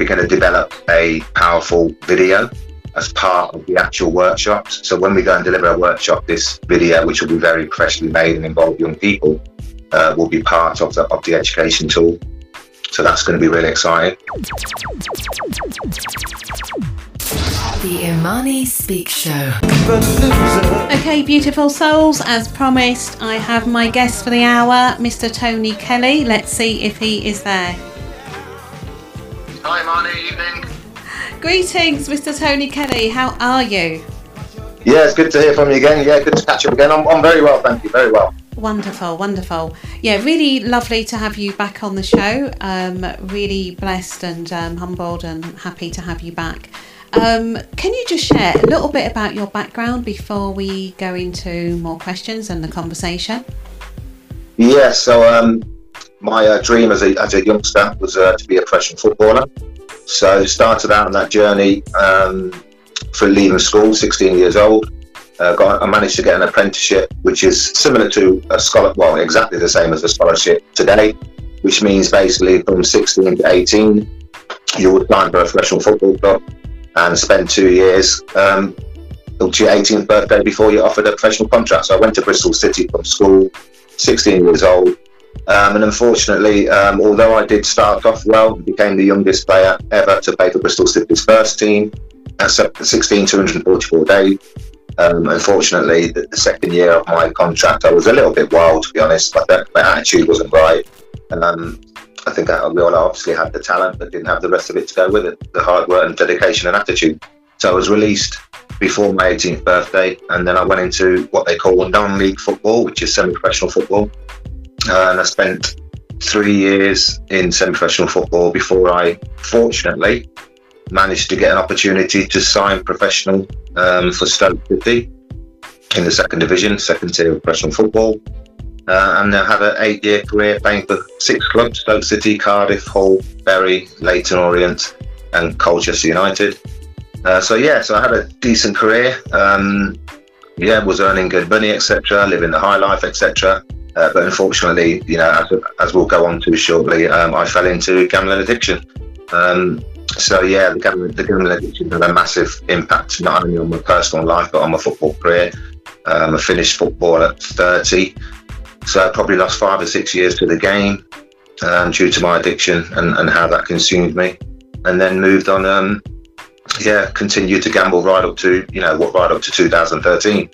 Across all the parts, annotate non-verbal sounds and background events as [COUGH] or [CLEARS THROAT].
we're going to develop a powerful video as part of the actual workshops. So when we go and deliver a workshop, this video, which will be very professionally made and involve young people, uh, will be part of the, of the education tool. So that's going to be really exciting. The Imani Speak Show. Okay, beautiful souls, as promised, I have my guest for the hour, Mr. Tony Kelly. Let's see if he is there. Hi, Imani. Evening. Greetings, Mr. Tony Kelly. How are you? Yeah, it's good to hear from you again. Yeah, good to catch up again. I'm, I'm very well, thank you. Very well. Wonderful, wonderful. Yeah, really lovely to have you back on the show. Um, really blessed and um, humbled and happy to have you back. Um, can you just share a little bit about your background before we go into more questions and the conversation? Yeah, so um, my uh, dream as a, as a youngster was uh, to be a professional footballer. So started out on that journey um, for leaving school, 16 years old. Uh, got, I managed to get an apprenticeship, which is similar to a scholar, well, exactly the same as a scholarship today, which means basically from 16 to 18, you would sign for a professional football club and spend two years um, your 18th birthday before you're offered a professional contract. So I went to Bristol City from school, 16 years old. Um, and unfortunately, um, although I did start off well, became the youngest player ever to play for Bristol City's first team at 16, 244 days. Um, unfortunately, the, the, second year of my contract, I was a little bit wild, to be honest. My, my attitude wasn't right. And um, I think I, we all obviously had the talent, but didn't have the rest of it to go with it the hard work and dedication and attitude. So I was released before my 18th birthday, and then I went into what they call non league football, which is semi professional football. And I spent three years in semi professional football before I, fortunately, managed to get an opportunity to sign professional um, for Stoke City in the second division, second tier of professional football. Uh, and I had an eight year career playing for six clubs Stoke City, Cardiff, Hull, Bury, Leyton Orient, and Colchester United. Uh, so, yeah, so I had a decent career. Um, yeah, was earning good money, etc., living the high life, etc. Uh, but unfortunately, you know, as, as, we'll go on to shortly, um, I fell into gambling addiction. Um, so yeah, the gambling, the gambling addiction had a massive impact not only on my personal life but on my football career. Um, I finished football at 30, so I probably lost five or six years to the game um, due to my addiction and, and how that consumed me. And then moved on. Um, yeah, continued to gamble right up to you know what right up to 2013.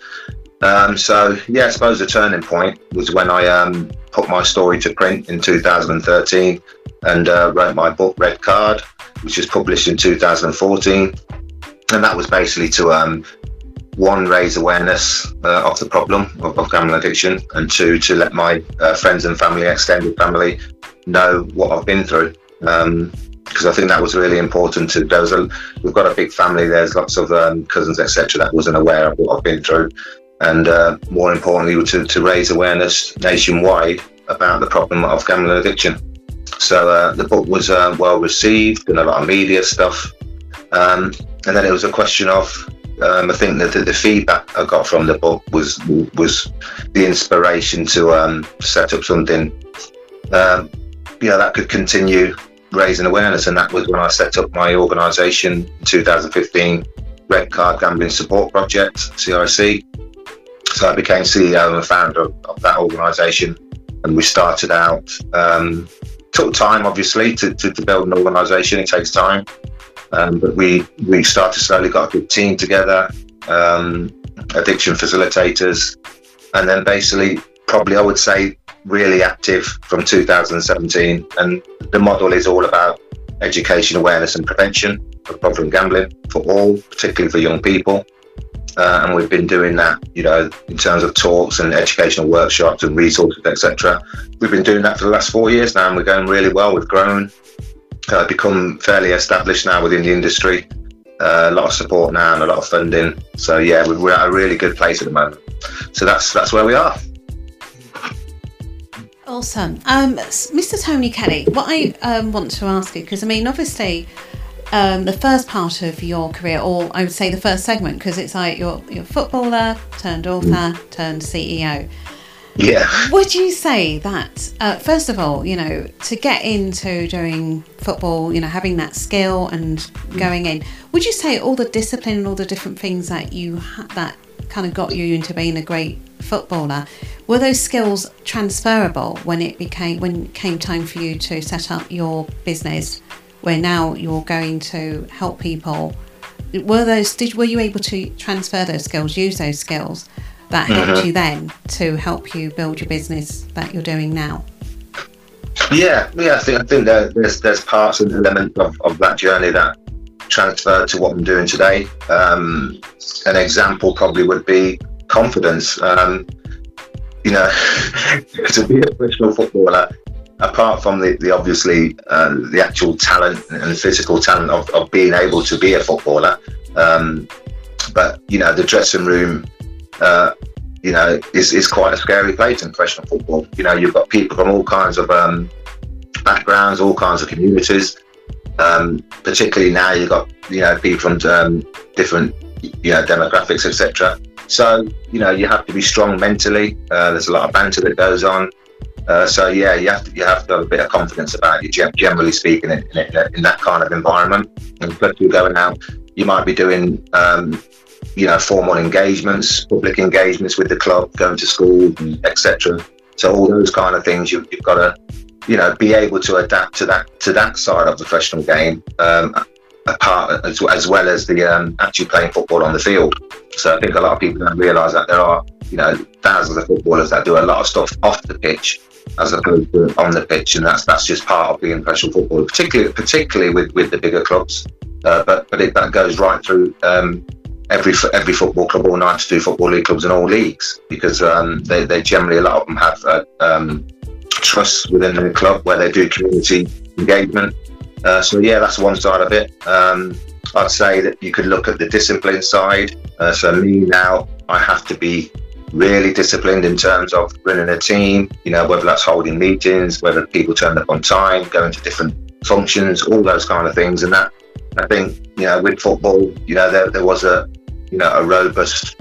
Um, so yeah, I suppose the turning point was when I um, put my story to print in 2013 and uh, wrote my book Red Card, which was published in 2014, and that was basically to um, one raise awareness uh, of the problem of, of, gambling addiction, and two to let my uh, friends and family, extended family, know what I've been through. because um, I think that was really important. To there was a, we've got a big family. There's lots of um, cousins, etc., that wasn't aware of what I've been through, and uh, more importantly, to, to raise awareness nationwide about the problem of gambling addiction. So uh, the book was uh, well received and a lot of media stuff. Um, and then it was a question of um, I think that the, feedback I got from the book was was the inspiration to um, set up something, um, that could continue raising awareness. And that was when I set up my organisation in 2015, Red Card Gambling Support Project (CRC). So I became CEO and founder of, that organisation, and we started out. Um, took time, obviously, to, to, to build an organisation. It takes time. Um, but we we started slowly, got a good team together, um, addiction facilitators, and then basically, probably I would say, really active from 2017. And the model is all about education, awareness, and prevention of problem gambling for all, particularly for young people. Uh, and we've been doing that, you know, in terms of talks and educational workshops and resources, etc. We've been doing that for the last four years now, and we're going really well. We've grown, uh, become fairly established now within the industry. Uh, a lot of support now and a lot of funding. So yeah, we're at a really good place at the moment. So that's that's where we are. Awesome, um, Mr. Tony Kelly. What I um, want to ask you, because I mean, obviously, um, the first part of your career, or I would say the first segment, because it's like you're, you're a footballer turned author mm. turned CEO. Yeah. Would you say that, uh, first of all, you know, to get into doing football, you know, having that skill and going in, would you say all the discipline and all the different things that you ha- that kind of got you into being a great footballer, were those skills transferable when it became when it came time for you to set up your business, where now you're going to help people? Were those did were you able to transfer those skills, use those skills? that helped Mm-hmm. you then to help you build your business that you're doing now? Yeah, yeah. I think I think there, there's there's parts and elements of, of that journey that transfer to what I'm doing today. Um, an example probably would be confidence. Um, you know, [LAUGHS] to be a professional footballer, apart from the, the obviously uh, the actual talent and physical talent of, of being able to be a footballer, um, but you know the dressing room. Uh, you know, is, is quite a scary place in professional football. You know, you've got people from all kinds of um, backgrounds, all kinds of communities. Um, particularly now, you've got you know people from um, different you know demographics, etc. So you know you have to be strong mentally. Uh, there's a lot of banter that goes on. Uh, so yeah, you have to you have to have a bit of confidence about you, generally speaking, in, in, in that kind of environment. And plus, you're going out, you might be doing um, you know formal engagements, public engagements with the club, going to school, etc. So all those kind of things, you, you've got to you know be able to adapt to that to that side of the professional game. Um, apart as, as well as the um, actually playing football on the field. So I think a lot of people don't realise that there are you know thousands of footballers that do a lot of stuff off the pitch as opposed to on the pitch, and that's that's just part of being professional football, particularly particularly with, with the bigger clubs. Uh, but but it, that goes right through um, every every football club, all 92 football league clubs, and all leagues because um, they they generally a lot of them have uh, um, within the club where they do community engagement. Uh, so yeah, that's one side of it. Um, I'd say that you could look at the discipline side. Uh, so me now, I have to be really disciplined in terms of running a team. You know, whether that's holding meetings, whether people turn up on time, going to different functions, all those kind of things. And that, I think, you know, with football, you know, there, there was a, you know, a robust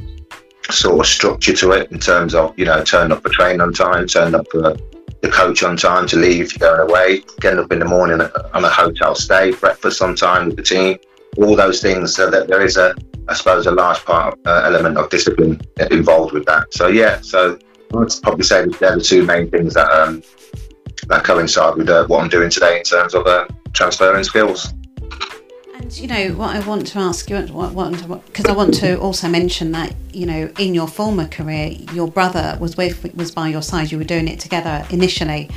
sort of structure to it in terms of, you know, turn up for training on time, turn up for the coach on time to leave if you're going away, getting up in the morning on a hotel stay, breakfast on time with the team, all those things. So that there is a, I suppose, a large part uh, element of discipline involved with that. So yeah, so I'd probably say they're the two main things that um, that coincide with uh, what I'm doing today in terms of uh, transferring skills. And you know what I want to ask you, because I want to also mention that you know in your former career, your brother was with was by your side. You were doing it together initially,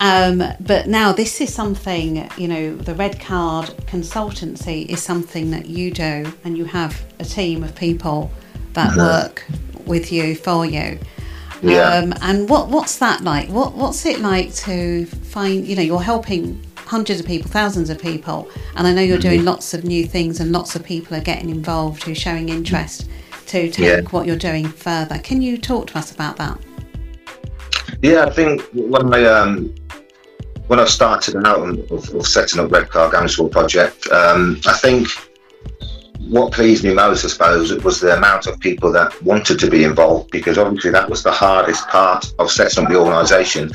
um, but now this is something you know the Red Card consultancy is something that you do, and you have a team of people that work with you for you. Yeah. Um, and what what's that like? What what's it like to find? You know, you're helping hundreds of people, thousands of people, and I know you're doing lots of new things, and lots of people are getting involved who're showing interest to take Yeah. what you're doing further. Can you talk to us about that? Yeah, I think when I um, when I started out of, of setting up Red Card Gamble Project, um, I think what pleased me most, I suppose, was the amount of people that wanted to be involved because obviously that was the hardest part of setting up the organisation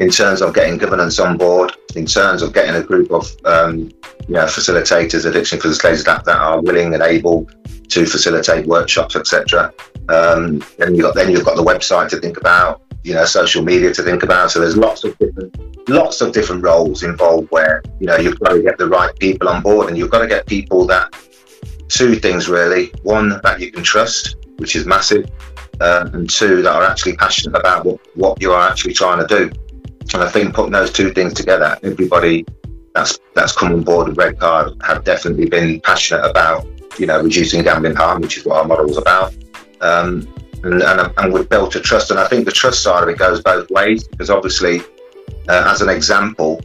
in terms of getting governance on board, in terms of getting a group of um, you know, facilitators, addiction facilitators that, that are willing and able to facilitate workshops, etc. Um, then you got then you've got the website to think about, you know, social media to think about. So there's lots of different lots of different roles involved where you know you've got to get the right people on board, and you've got to get people that two things really: one that you can trust, which is massive, uh, and two that are actually passionate about what what you are actually trying to do. And I think putting those two things together, everybody that's that's come on board with Red Card have definitely been passionate about you know reducing gambling harm, which is what our model is about. Um, and, and, and we've built a trust, and I think the trust side of it goes both ways because obviously, uh, as an example,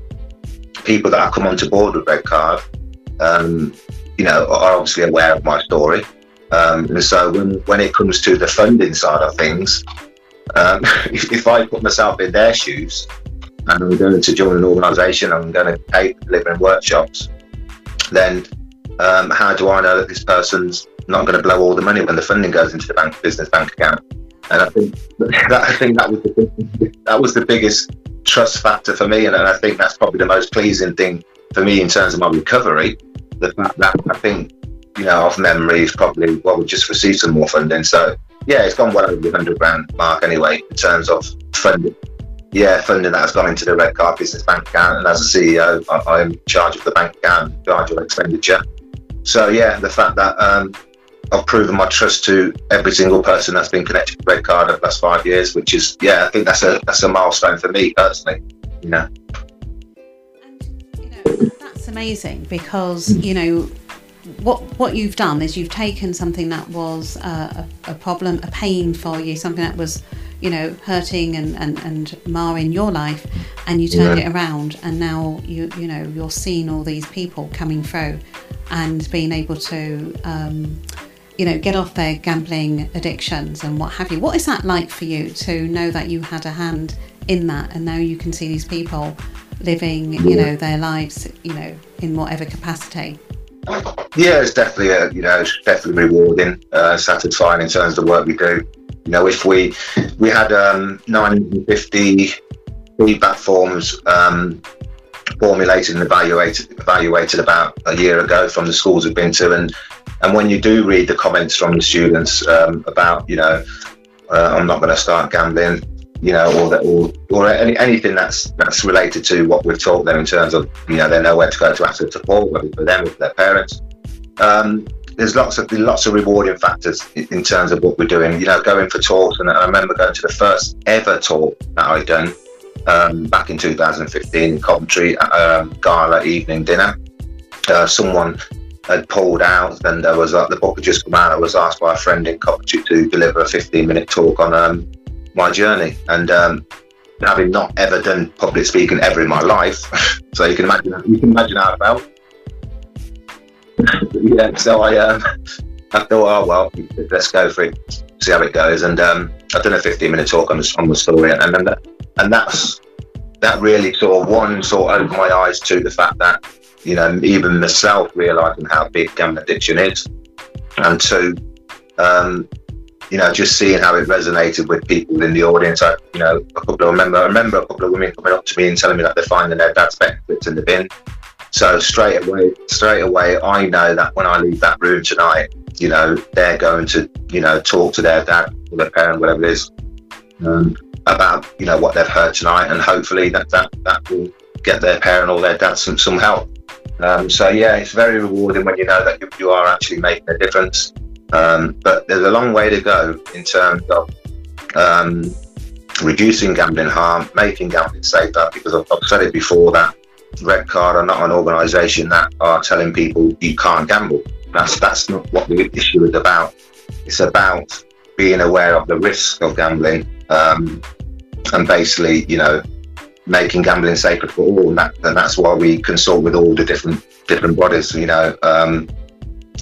people that have come onto board with Red Card, um, you know, are obviously aware of my story. Um, and so when, when it comes to the funding side of things, um, [LAUGHS] if, if I put myself in their shoes and I'm going to join an organisation, I'm going to pay for delivering workshops, then um, how do I know that this person's not going to blow all the money when the funding goes into the bank business bank account? and I think that I think that was the, that was the biggest trust factor for me, and, and I think that's probably the most pleasing thing for me in terms of my recovery. The fact that I think you know off memory is probably well we just received some more funding, so yeah, it's gone well over the hundred grand mark anyway in terms of funding. Yeah, funding that has gone into the Red Card Business Bank account, and as a CEO, I, am in charge of the bank account, charge of expenditure. So yeah, the fact that um, I've proven my trust to every single person that's been connected to Red Card over the last five years, which is yeah, I think that's a that's a milestone for me personally. You know. And, you know that's amazing because you know what what you've done is you've taken something that was a, a, problem, a pain for you, something that was you know hurting and, and, and marring your life, and you turned yeah. it around, and now you you know you're seeing all these people coming through, and being able to. Um, you know, get off their gambling addictions and what have you. What is that like for you to know that you had a hand in that and now you can see these people living, you know, their lives, you know, in whatever capacity? Yeah, it's definitely a, you know, it's definitely rewarding, uh, satisfying in terms of the work we do. You know, if we we had um, 950 feedback forms um, formulated and evaluated evaluated about a year ago from the schools we've been to, and and when you do read the comments from the students um, about, you know, uh, I'm not going to start gambling, you know, or that, or, or any, anything that's that's related to what we've taught them in terms of, you know, they know where to go to ask for support, whether for them or for their parents. Um, there's lots of lots of rewarding factors in terms of what we're doing. You know, going for talks, and I remember going to the first ever talk that I'd done um, back in 2015 in Coventry, um, gala evening dinner. Uh, someone had pulled out, and there was uh, the book had just come out. I was asked by a friend in Coventry to deliver a 15 minute talk on um, my journey, and um, having not ever done public speaking ever in my life, [LAUGHS] so you can imagine you can imagine how I felt. [LAUGHS] yeah, so I um, I thought, oh well, let's go for it, see how it goes, and um, I've done a 15 minute talk on the, on the story, and and, and that's that really sort of one sort of opened my eyes to the fact that you know, even myself realizing how big gambling addiction is, and two, um, you know, just seeing how it resonated with people in the audience. I, you know, a couple of remember, I remember a couple of women coming up to me and telling me that they're finding their dad's benefits in the bin. So straight away, straight away, I know that when I leave that room tonight, you know, they're going to, you know, talk to their dad or their parent, whatever it is, um, about, you know, what they've heard tonight, and hopefully that that that will get their parent or their dad some some help. Um, so yeah, it's very rewarding when you know that you, you are actually making a difference. Um, but there's a long way to go in terms of um, reducing gambling harm, making gambling safer. Because I've, I've said it before that Red Card are not an organisation that are telling people you can't gamble. That's that's not what the issue is about. It's about being aware of the risk of gambling um, and basically, you know, making gambling safer for all, and, that, and that's why we consult with all the different different bodies. You know, um,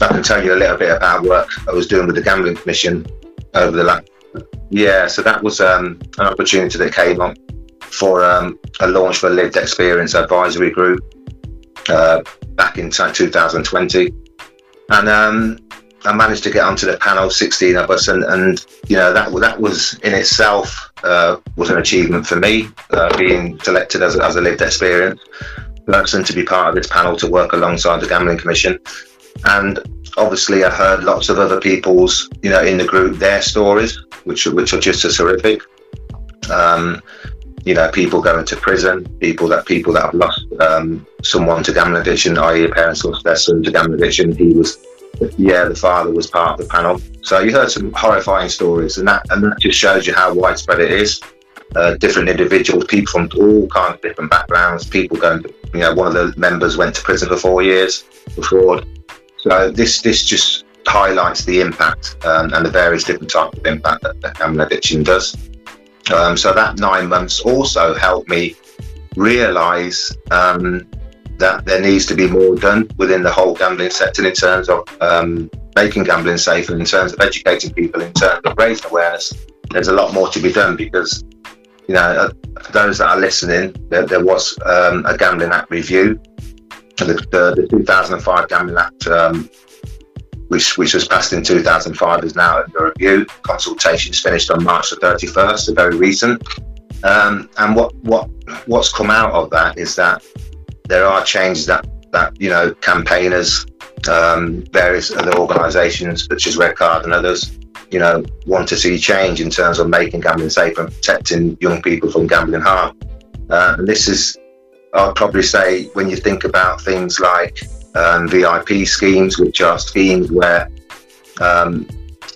I can tell you a little bit about work I was doing with the Gambling Commission over the last. Yeah, so that was um, an opportunity that came up for um, a launch for a lived experience advisory group uh, back in 2020, and um, I managed to get onto the panel, 16 of us, and, and you know that that was in itself uh, was an achievement for me, uh, being selected as, as a lived experience person to be part of this panel to work alongside the Gambling Commission. And obviously, I heard lots of other people's, you know, in the group, their stories, which which are just as horrific. Um, you know, people going to prison, people that people that have lost um, someone to gambling addiction, i.e., parents lost their son to gambling addiction. He was yeah, the father was part of the panel. So you heard some horrifying stories, and that and that just shows you how widespread it is. Uh, different individuals, people from all kinds of different backgrounds, people going to, you know, one of the members went to prison for four years for fraud. So this this just highlights the impact um, and the various different types of impact that, that gambling addiction does. Um, so that nine months also helped me realise um, that there needs to be more done within the whole gambling sector in terms of um, making gambling safer, in terms of educating people, in terms of raising awareness. There's a lot more to be done because, you know, uh, for those that are listening, there, there was um, a Gambling Act review. The, the, the 2005 Gambling Act um, which which was passed in 2005, is now under review. Consultations finished on March the 31st, so very recent. Um, and what what what's come out of that is that there are changes that that you know campaigners, um, various other organisations such as Red Card and others, you know, want to see change in terms of making gambling safe and protecting young people from gambling harm. Uh, and this is, I'd probably say, when you think about things like um, VIP schemes, which are schemes where um,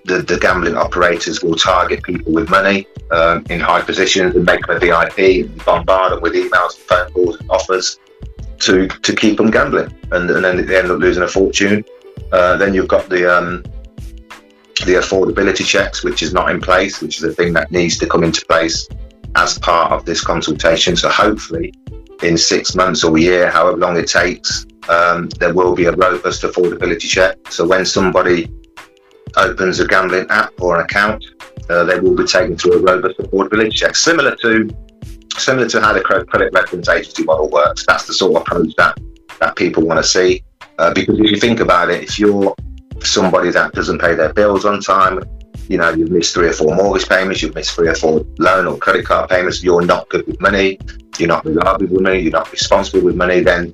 the, the, gambling operators will target people with money um, in high positions and make them a VIP and bombard them with emails and phone calls and offers to, to keep them gambling. And, and then they end up losing a fortune. Uh, then you've got the um, the affordability checks, which is not in place, which is a thing that needs to come into place as part of this consultation. So hopefully, in six months or a year, however long it takes, um, there will be a robust affordability check. So when somebody opens a gambling app or an account, uh, they will be taken through a robust affordability check, similar to similar to how the credit reference agency model works. That's the sort of approach that that people want to see. Uh, because if you think about it, if you're somebody that doesn't pay their bills on time, you know, you've missed three or four mortgage payments, you've missed three or four loan or credit card payments, you're not good with money, you're not reliable with money, you're not responsible with money, then,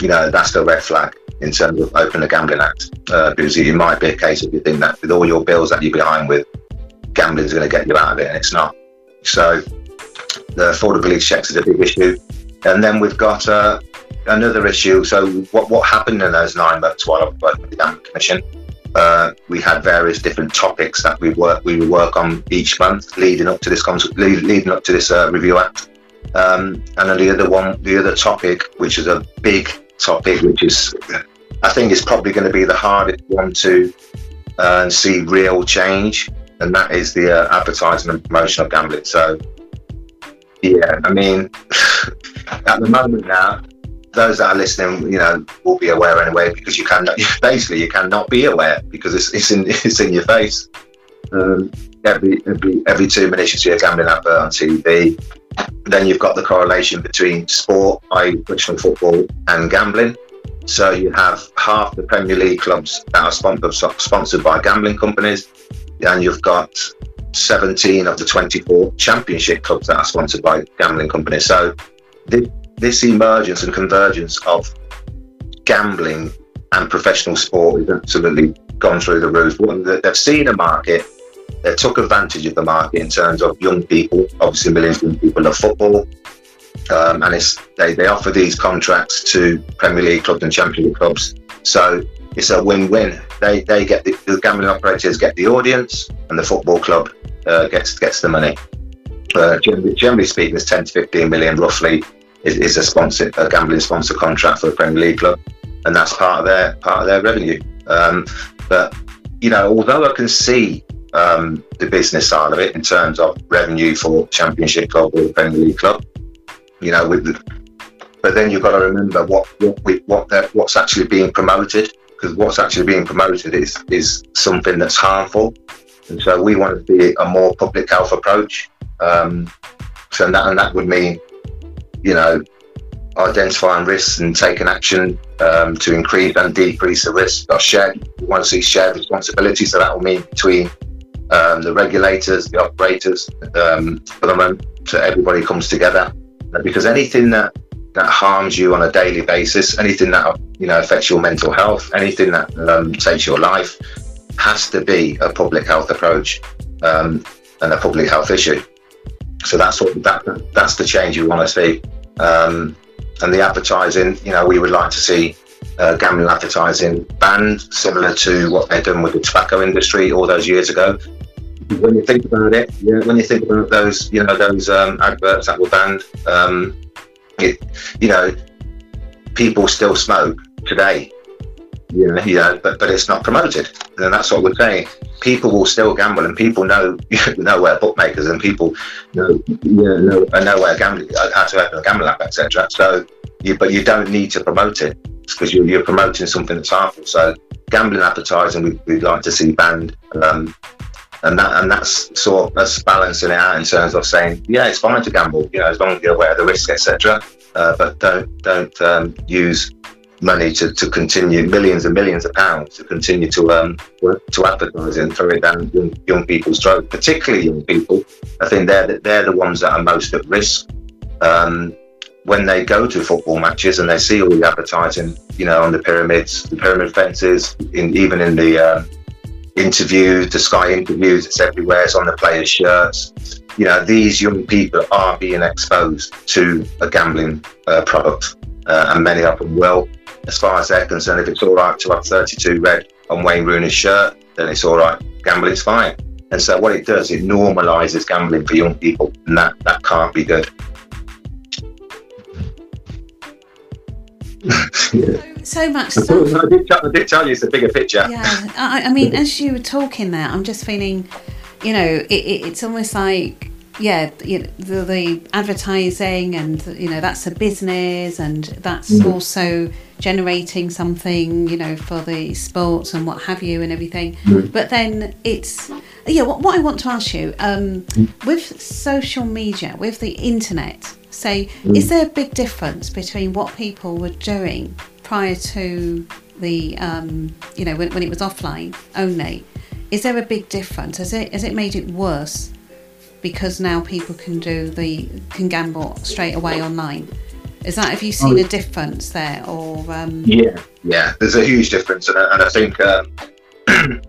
you know, that's the red flag in terms of Open the gambling act. Uh, because it might be a case if you think that with all your bills that you're behind with, gambling's going to get you out of it, and it's not. So the affordability checks is a big issue. And then we've got uh, another issue. So what, what happened in those nine months while I was working with the Gambling Commission? Uh, we had various different topics that we work we work on each month leading up to this leading up to this uh, review act. Um, and then the other one, the other topic, which is a big topic, which is I think is probably going to be the hardest one to uh, see real change, and that is the uh, advertising and promotion of gambling. So, yeah, I mean, at the moment now, those that are listening, you know, will be aware anyway because you cannot [LAUGHS] basically you cannot be aware because it's, it's in [LAUGHS] it's in your face. Um, every every every two minutes you see a gambling advert on TV. Then you've got the correlation between sport, i.e., professional football, and gambling. So you have half the Premier League clubs that are sponsored sponsored by gambling companies, and you've got 17 of the 24 Championship clubs that are sponsored by gambling companies. So this emergence and convergence of gambling and professional sport has absolutely gone through the roof. They've seen a market, they took advantage of the market in terms of young people. Obviously, millions of young people love football. Um, and they, they offer these contracts to Premier League clubs and Championship clubs. So it's a win-win. They, they get the, the gambling operators get the audience, and the football club uh, gets gets the money. Uh, generally, generally speaking, it's 10 to 15 million roughly is, is a sponsor, a gambling sponsor contract for a Premier League club, and that's part of their part of their revenue. Um, but you know, although I can see um, the business side of it in terms of revenue for Championship club or Premier League club, you know, with the, but then you've got to remember what what what what's actually being promoted because what's actually being promoted is is something that's harmful, and so we want to be a more public health approach. Um, so that and that would mean you know, identifying risks and taking action um, to increase and decrease the risk. Or shared, we want to see shared responsibility, so that will mean between um, the regulators, the operators, um, government, so everybody comes together. Because anything that that harms you on a daily basis, anything that you know affects your mental health, anything that um, takes your life, has to be a public health approach um, and a public health issue. So that's what that that's the change we want to see. Um, and the advertising, you know, we would like to see uh, gambling advertising banned, similar to what they've done with the tobacco industry all those years ago. When you think about it, yeah, when you think about those, you know, those um, adverts that were banned, um, it, you know, people still smoke today. Yeah, yeah, but but it's not promoted, and that's what we're saying. People will still gamble, and people know [LAUGHS] know where bookmakers and people know yeah know, know where gambling how to open a gambling app, etc. So, you, but you don't need to promote it because you're, you're promoting something that's harmful. So, gambling advertising we, would like to see banned, um, and that and that's sort of us balancing it out in terms of saying yeah, it's fine to gamble, you know, as long as you're aware of the risk, etc. Uh, but don't don't um, use money to, to continue millions and millions of pounds to continue to um to advertise and throw it down young, young people's throat, particularly young people. I think they're the, they're the ones that are most at risk. Um, when they go to football matches and they see all the advertising, you know, on the pyramids, the pyramid fences, in, even in the uh, interviews, the Sky interviews, it's everywhere. It's on the players' shirts. You know, these young people are being exposed to a gambling uh, product, uh, and many of them will. As far as they're concerned, if it's all right to have 32 red on Wayne Rooney's shirt, then it's all right. Gambling's fine. And so what it does, it normalises gambling for young people, and that, that can't be good. [LAUGHS] yeah. So much stuff. I did, tell, I did tell you it's a bigger picture. Yeah, I, I, mean, as you were talking there, I'm just feeling, you know, it, it, it's almost like, yeah, you know, the, the, advertising and, you know, that's a business and that's mm. also generating something, you know, for the sports and what have you and everything. Mm. But then it's, yeah, what, what I want to ask you, um, mm. with social media, with the internet, say, mm. is there a big difference between what people were doing prior to the, um, you know, when, when it was offline only? Is there a big difference? Has it has it made it worse because now people can do the can gamble straight away online? Is that have you seen oh, a difference there or? Um... Yeah, yeah. There's a huge difference, and I, and I think um, [CLEARS THROAT]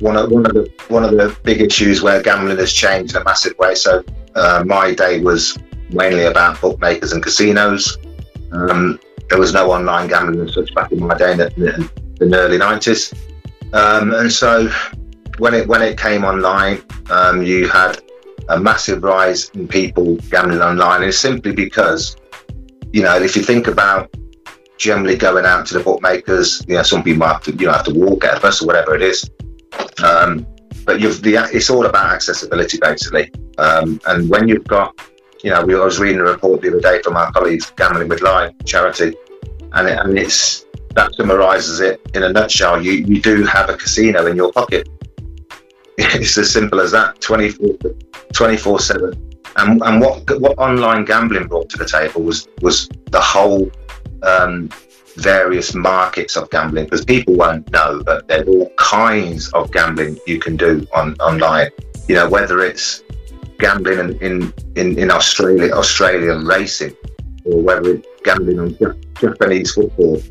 one of one of the one of the big issues where gambling has changed in a massive way. So uh, my day was mainly about bookmakers and casinos. Um, there was no online gambling and such back in my day in the, in the early 90s. Um, and so when it when it came online, um, you had a massive rise in people gambling online. And it's simply because, you know, if you think about generally going out to the bookmakers, you know, some people have to, you know, have to walk at a bus or whatever it is. Um, but the, it's all about accessibility basically. Um, and when you've got you know, we, I was reading a report the other day from our colleagues, Gambling with Life charity, and, it, and it's that summarises it in a nutshell. You you do have a casino in your pocket. [LAUGHS] It's as simple as that, 24 7. And, and what what online gambling brought to the table was was the whole um, various markets of gambling because people won't know, but there's all kinds of gambling you can do on online. You know, whether it's gambling in, in, in, in Australia, Australian racing, or whether it's gambling on Japanese football,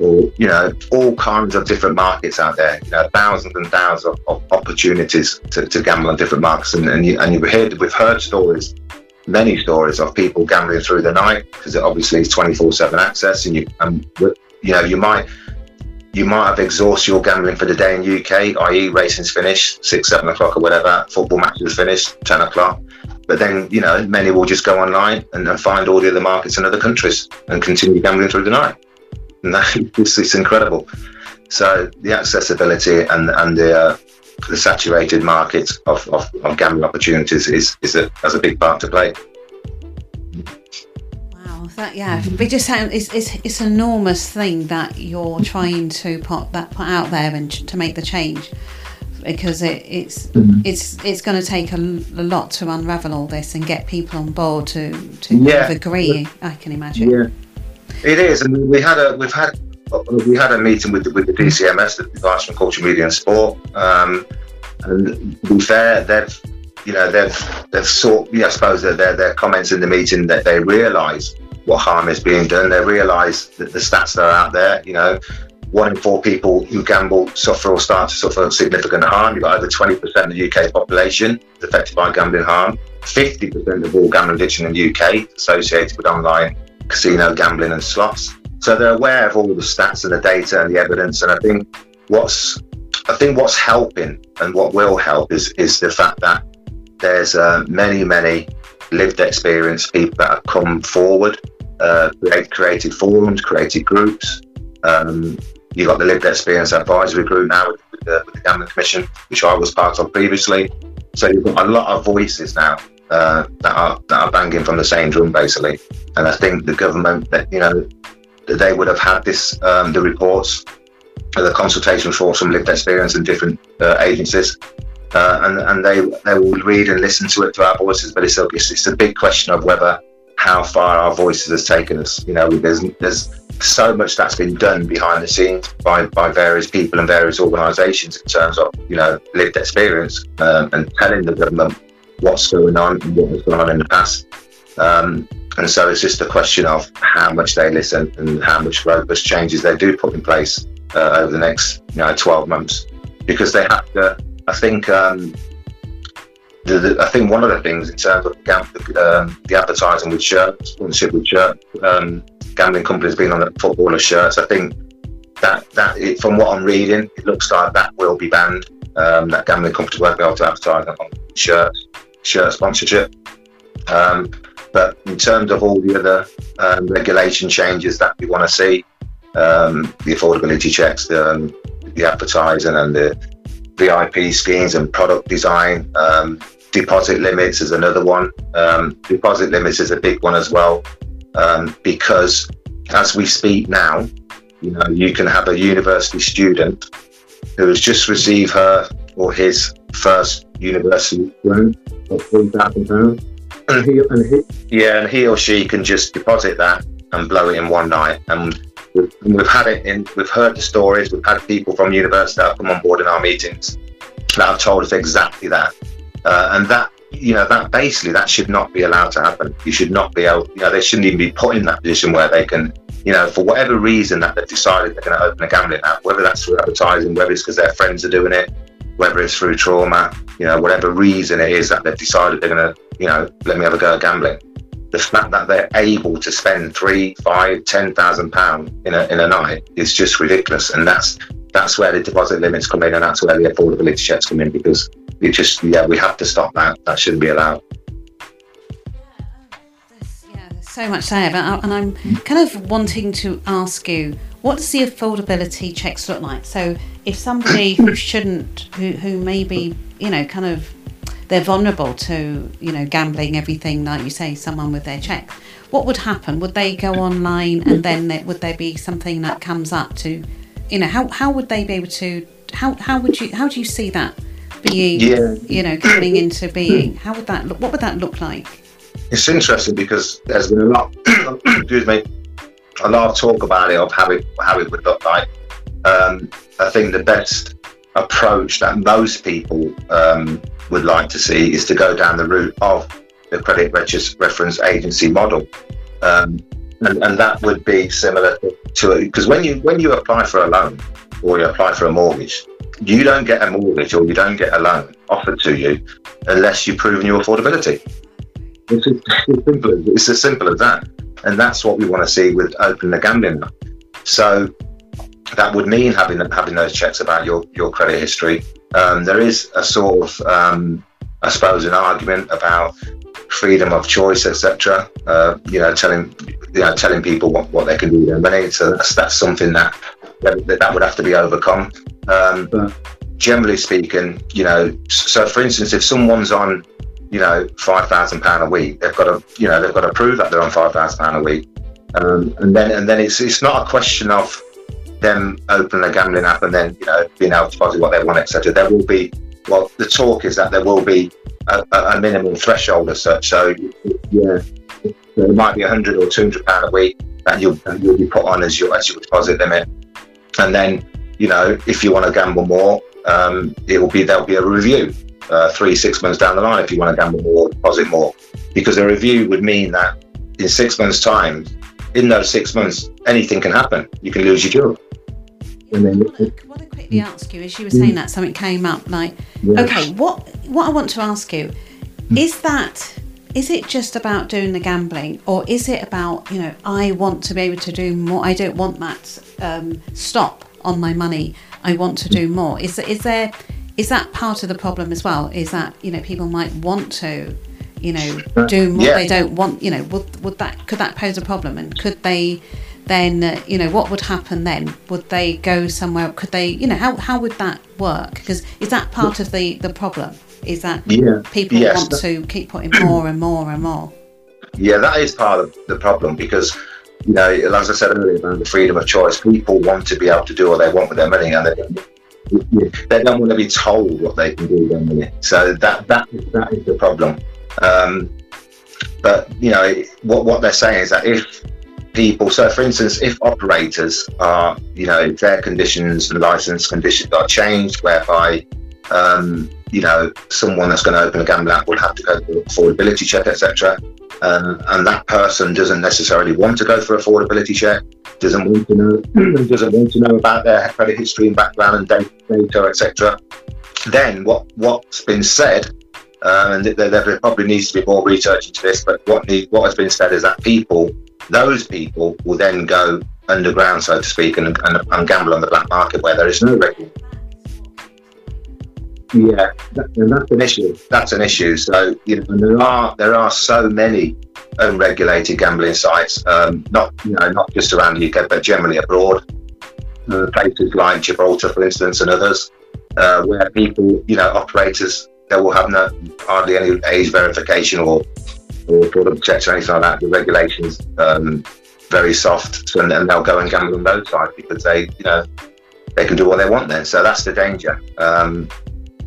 or you know, all kinds of different markets out there. You know, thousands and thousands of, of opportunities to, to, gamble on different markets, and, and, you, and you've heard we've heard stories, many stories of people gambling through the night because it obviously is twenty four seven access, and you and you know you might you might have exhausted your gambling for the day in UK, i.e., racing's finished, six, seven o'clock or whatever, football matches finished, 10 o'clock. But then, you know, many will just go online and, and find all the other markets in other countries and continue gambling through the night. And that, [LAUGHS] it's, it's incredible. So the accessibility and, and the, uh, the saturated market of, of, of gambling opportunities is, is a, has a big part to play that yeah it just sounds it's, it's it's an enormous thing that you're trying to put that put out there and to make the change because it, it's mm-hmm. it's it's going to take a, a, lot to unravel all this and get people on board to to yeah. agree. I can imagine. Yeah, it is, and we had a we've had we had a meeting with the, with the DCMS, the Department of Culture, Media and Sport, um, and to be fair, they've you know they've they've sought. Yeah, I suppose that their their comments in the meeting that they realise what harm is being done. They realise that the stats that are out there, you know, one in four people who gamble suffer or start to suffer significant harm. You've got over 20% of the UK population affected by gambling harm. 50% of all gambling addiction in the UK associated with online casino gambling and slots. So they're aware of all the stats and the data and the evidence. And I think what's I think what's helping and what will help is is the fact that there's uh, many many lived experience people that have come forward uh, created forums, created groups. Um, you've got the Lived Experience Advisory Group now with, the, with, the, Gambling Commission, which I was part of previously. So you've got a lot of voices now uh, that are that are banging from the same drum, basically. And I think the government, that you know, that they would have had this, um, the reports, uh, the consultation reports from Lived Experience and different uh, agencies. Uh, and and they they will read and listen to it to our voices, but it's it's, it's a big question of whether how far our voices has taken us. You know, there's there's so much that's been done behind the scenes by, by various people and various organisations in terms of you know lived experience um, and telling the government what's going on and what has gone on in the past. Um, and so it's just a question of how much they listen and how much robust changes they do put in place uh, over the next you know 12 months because they have to. I think um, the, the, I think one of the things in terms of um, the advertising with shirts, sponsorship with shirt, um, gambling companies being on the footballer shirts, I think that that it, from what I'm reading, it looks like that will be banned. Um, that gambling companies won't be able to advertise on shirts, shirt sponsorship. Um, but in terms of all the other um, regulation changes that we want to see, um, the affordability checks, the, the advertising, and the VIP schemes and product design. Um, deposit limits is another one. Um, deposit limits is a big one as well um, because as we speak now, you know, you can have a university student who has just received her or his first university loan of three thousand pounds, and he, and he, yeah, and he or she can just deposit that and blow it in one night. And we've, we've had it in, we've heard the stories. We've had people from university that have come on board in our meetings that have told us exactly that, uh, and that you know that basically that should not be allowed to happen. You should not be able, you know, they shouldn't even be put in that position where they can, you know, for whatever reason that they've decided they're going to open a gambling app, whether that's through advertising, whether it's because their friends are doing it, whether it's through trauma, you know, whatever reason it is that they've decided they're going to, you know, let me have a go at gambling. The fact that they're able to spend three, five, ten thousand pounds in a in a night is just ridiculous, and that's that's where the deposit limits come in, and that's where the affordability checks come in because it just yeah we have to stop that. That shouldn't be allowed. Yeah, there's so much there, but and I'm kind of wanting to ask you, what does the affordability checks look like? So if somebody who shouldn't, who who maybe you know kind of they're vulnerable to you know gambling everything like you say someone with their check. What would happen? Would they go online and then there, would there be something that comes up to you know how, how would they be able to how, how would you how do you see that being yeah. you know coming into being? How would that look what would that look like? It's interesting because there's been a lot [CLEARS THROAT] excuse me a lot of talk about it of how it how it would look like. Um, i think the best approach that most people um, would like to see is to go down the route of the credit reference agency model. Um, and, and, that would be similar to because when you when you apply for a loan or you apply for a mortgage, you don't get a mortgage or you don't get a loan offered to you unless you've proven your affordability. It's as, [LAUGHS] simple as, it's as simple as that, and that's what we want to see with open the gambling. So that would mean having having those checks about your your credit history. Um, there is a sort of, um, I suppose, an argument about freedom of choice, etc. Uh, you know, telling you know telling people what, what they can do with their money. So that's, that's something that, that that would have to be overcome. Um, but generally speaking, you know, so for instance, if someone's on you know five thousand pound a week, they've got to you know they've got to prove that they're on five thousand pound a week. Um, and then and then it's it's not a question of them opening a gambling app and then you know being able to deposit what they want, etc. There will be well, the talk is that there will be a, a minimum threshold as such. So yeah, there might be 100 or 200 pound a week that you'll you'll be put on as your as your deposit limit, and then you know if you want to gamble more, um, it will be there'll be a review. Uh, three, six months down the line, if you want to gamble more, deposit more, because a review would mean that in six months' time, in those six months, anything can happen. You can lose your job. And then, what, I, what I quickly ask you, as you were saying that, something came up. Like, okay, what what I want to ask you is that is it just about doing the gambling, or is it about you know I want to be able to do more? I don't want that um, stop on my money. I want to do more. Is is there is that part of the problem as well? Is that you know people might want to you know do more yeah. they don't want you know would would that could that pose a problem and could they then you know what would happen then? Would they go somewhere? Could they you know how, how would that work? Because is that part of the the problem? Is that yeah. people yes. want to keep putting more and more and more? Yeah that is part of the problem because you know as i said earlier about the freedom of choice people want to be able to do what they want with their money and they, they don't want to be told what they can do with their money. So that that is, that is the problem. Um, but you know what what they're saying is that if people, so for instance, if operators are, you know, their conditions and license conditions are changed, whereby um, you know, someone that's going to open a gambling app will have to go through affordability check, etc. Um, and that person doesn't necessarily want to go for affordability check, doesn't want to know, [CLEARS THROAT] doesn't want to know about their credit history and background and data, etc. Then what what's been said, uh, and there, there, probably needs to be more research into this, but what need, what has been said is that people, those people, will then go underground, so to speak, and, and, and gamble on the black market where there is no regulation yeah, that, and that's an issue. That's an issue. So you know, and there are there are so many unregulated gambling sites, um, not you know not just around the UK, but generally abroad. Uh, places like Gibraltar, for instance, and others, uh, where people, you know, operators, they will have no hardly any age verification or or product checks or anything like that. The regulations um, very soft, and, and they'll go and gamble on those sites because they, you know, they can do what they want then. So that's the danger. Um,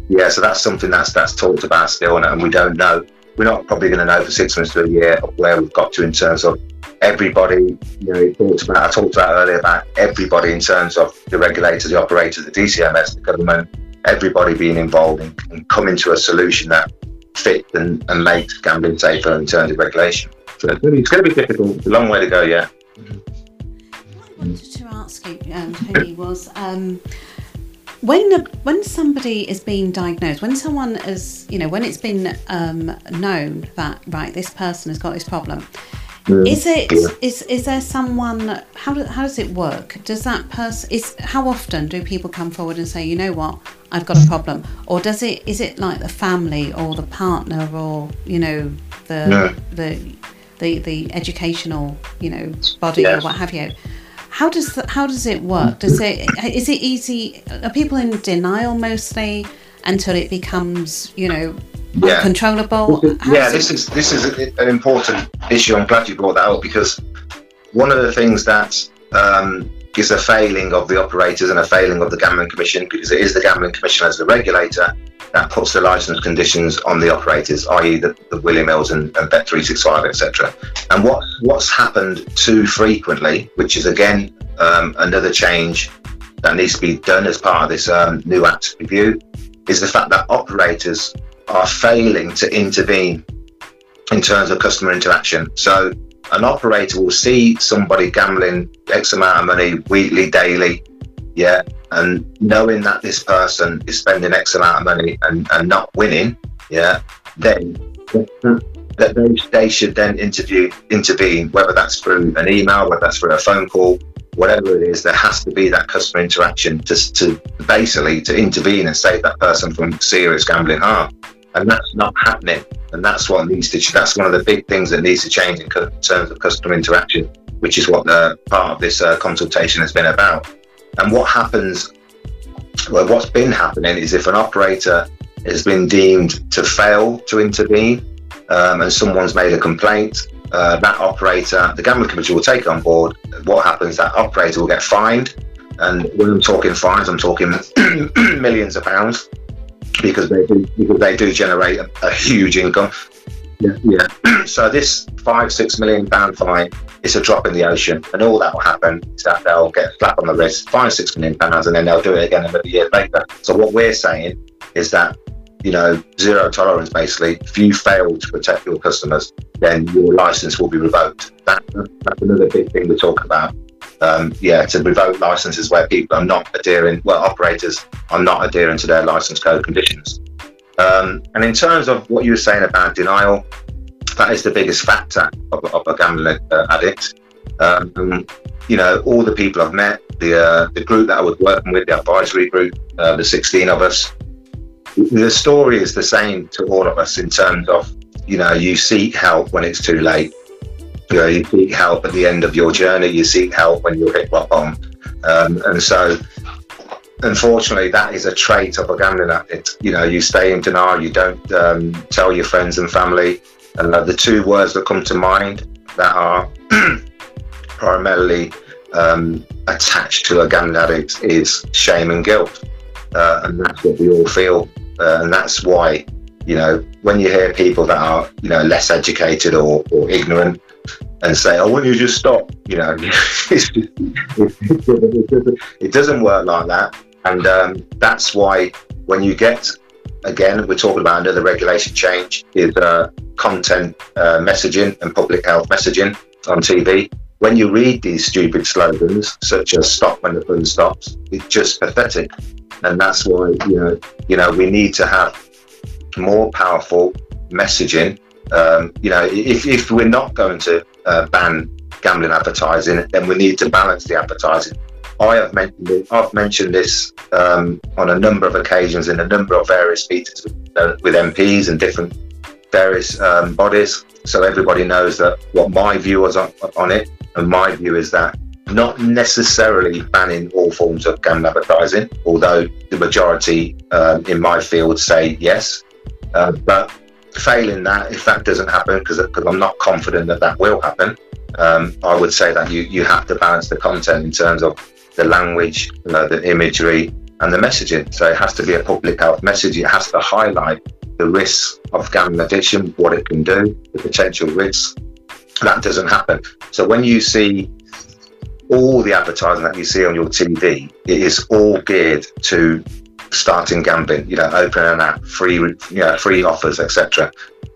yeah, so that's something that's that's talked about still, and, we don't know. We're not probably going to know for six months to a year where we've got to in terms of everybody. You know, talked about I talked about earlier about everybody in terms of the regulators, the operators, the DCMS, the government, everybody being involved in, and coming to a solution that fits and, and makes gambling safer in terms of regulation. So it's going to be difficult. It's a long way to go yet. What I wanted to ask you, um, Tony, was. Um, when when somebody is being diagnosed, when someone is, you know, when it's been um, known that right, this person has got this problem, yeah. is it yeah. is is there someone? How do, how does it work? Does that person is how often do people come forward and say, you know what, I've got a problem, or does it is it like the family or the partner or you know the yeah. the the the educational you know body yes. or what have you? How does the, how does it work? Does it is it easy? Are people in denial mostly until it becomes you know yeah. uncontrollable? yeah, this is this is an important issue. I'm glad you brought that up because one of the things that um, is a failing of the operators and a failing of the Gambling Commission because it is the Gambling Commission as the regulator that puts the license conditions on the operators, i.e., the, the William Hills and, and Bet365, etc. And what what's happened too frequently, which is again um, another change that needs to be done as part of this um, new Act review, is the fact that operators are failing to intervene in terms of customer interaction. So an operator will see somebody gambling X amount of money weekly, daily, yeah, and knowing that this person is spending X amount of money and, and not winning, yeah, then that they, they should then interview intervene, whether that's through an email, whether that's through a phone call, whatever it is, there has to be that customer interaction to, to basically to intervene and save that person from serious gambling harm. And that's not happening. And that's what needs to, that's one of the big things that needs to change in terms of customer interaction, which is what the part of this uh, consultation has been about. And what happens, well, what's been happening is if an operator has been deemed to fail to intervene um, and someone's made a complaint, uh, that operator, the gambling commission will take on board. What happens? That operator will get fined, and when I'm talking fines, I'm talking [CLEARS THROAT] millions of pounds because they do because they do generate a, a huge income. Yeah, yeah. [CLEARS THROAT] so this five six million pound fine is a drop in the ocean, and all that will happen is that they'll get a slap on the wrist, five six million pounds, and then they'll do it again another year later. So what we're saying is that you know zero tolerance basically. If you fail to protect your customers, then your license will be revoked. That, that's another big thing we talk about. Um, yeah, to revoke licenses where people are not adhering, well, operators are not adhering to their license code conditions. Um, and in terms of what you were saying about denial, that is the biggest factor of, of a gambling uh, addict. Um, you know, all the people I've met, the uh, the group that I was working with, the advisory group, uh, the 16 of us, the story is the same to all of us in terms of, you know, you seek help when it's too late. You know, you seek help at the end of your journey. You seek help when you're hit rock bottom. Um, and so unfortunately, that is a trait of a gambling addict. You know, you stay in denial, you don't um, tell your friends and family. And uh, the two words that come to mind that are [CLEARS THROAT] primarily um, attached to a gambling addict is shame and guilt. Uh, and that's what we all feel. Uh, and that's why you know, when you hear people that are, you know, less educated or, or ignorant and say, oh, will you just stop? You know, [LAUGHS] it doesn't work like that. And um, that's why when you get, again, we're talking about another regulation change, is uh, content uh, messaging and public health messaging on TV. When you read these stupid slogans, such as "Stop when the fun stops," it's just pathetic, and that's why you know, you know, we need to have more powerful messaging. Um, you know, if, if we're not going to uh, ban gambling advertising, then we need to balance the advertising. I have mentioned it, I've mentioned this um, on a number of occasions in a number of various meetings with, uh, with MPs and different various um, bodies, so everybody knows that what my view was on, on it. And my view is that not necessarily banning all forms of gambling advertising, although the majority um, in my field say yes. Uh, but failing that, if that doesn't happen, because I'm not confident that that will happen, um, I would say that you, you have to balance the content in terms of the language, uh, the imagery, and the messaging. So it has to be a public health message. It has to highlight the risks of gambling addiction, what it can do, the potential risks. That doesn't happen. So when you see all the advertising that you see on your TV, it is all geared to starting gambling, you know, opening an app, free, you know, free offers, etc.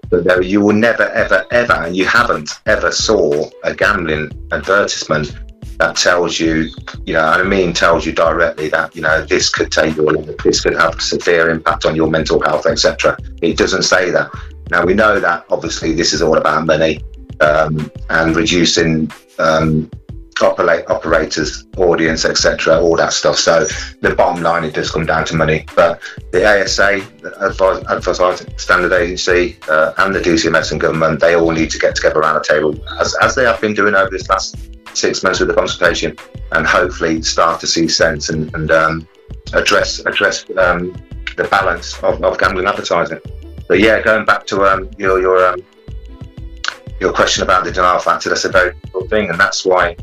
But there, you will never, ever, ever, and you haven't ever saw a gambling advertisement that tells you, you know, I mean, tells you directly that you know this could take your life, this could have severe impact on your mental health, etc. It doesn't say that. Now we know that obviously this is all about money um, and reducing um, operators, audience, etc., all that stuff. So the bottom line, it does come down to money. But the ASA, the Advertising Standard Agency, uh, and the DCMS and government, they all need to get together around the table, as, as they have been doing over this last six months with the consultation, and hopefully start to see sense and, and um, address address um, the balance of, of, gambling advertising. But yeah, going back to um, your your um, your question about the denial factor, that's a very good thing, and that's why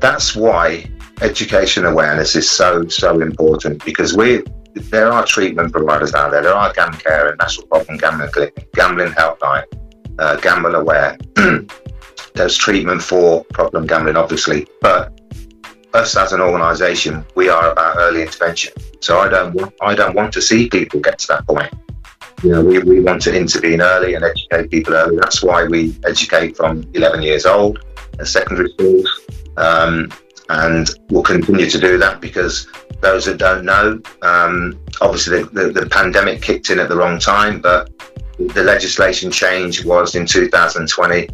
that's why education awareness is so so important because we there are treatment providers out there. There are GamCare and National Problem Gambling Clinic, Gambling Helpline, uh, Gamble Aware. [CLEARS THROAT] There's treatment for problem gambling, obviously, but us as an organisation, we are about early intervention. So I don't want, I don't want to see people get to that point. You know, we, we want to intervene early and educate people early. That's why we educate from 11 years old at secondary schools. Um, and we'll continue to do that because those that don't know, um, obviously the, the, the, pandemic kicked in at the wrong time, but the legislation change was in 2020,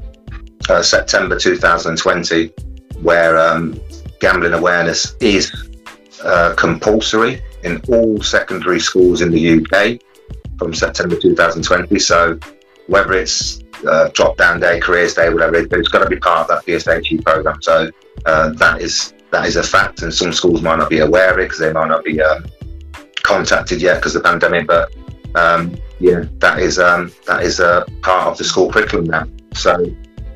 uh, September 2020, where um, gambling awareness is uh, compulsory in all secondary schools in the UK from September 2020. So whether it's uh, drop down day, careers day, whatever it is, it's got to be part of that PSHE program. So uh, that is that is a fact, and some schools might not be aware of it because they might not be um, contacted yet because of the pandemic. But um, yeah, that is um, that is a part of the school curriculum now. So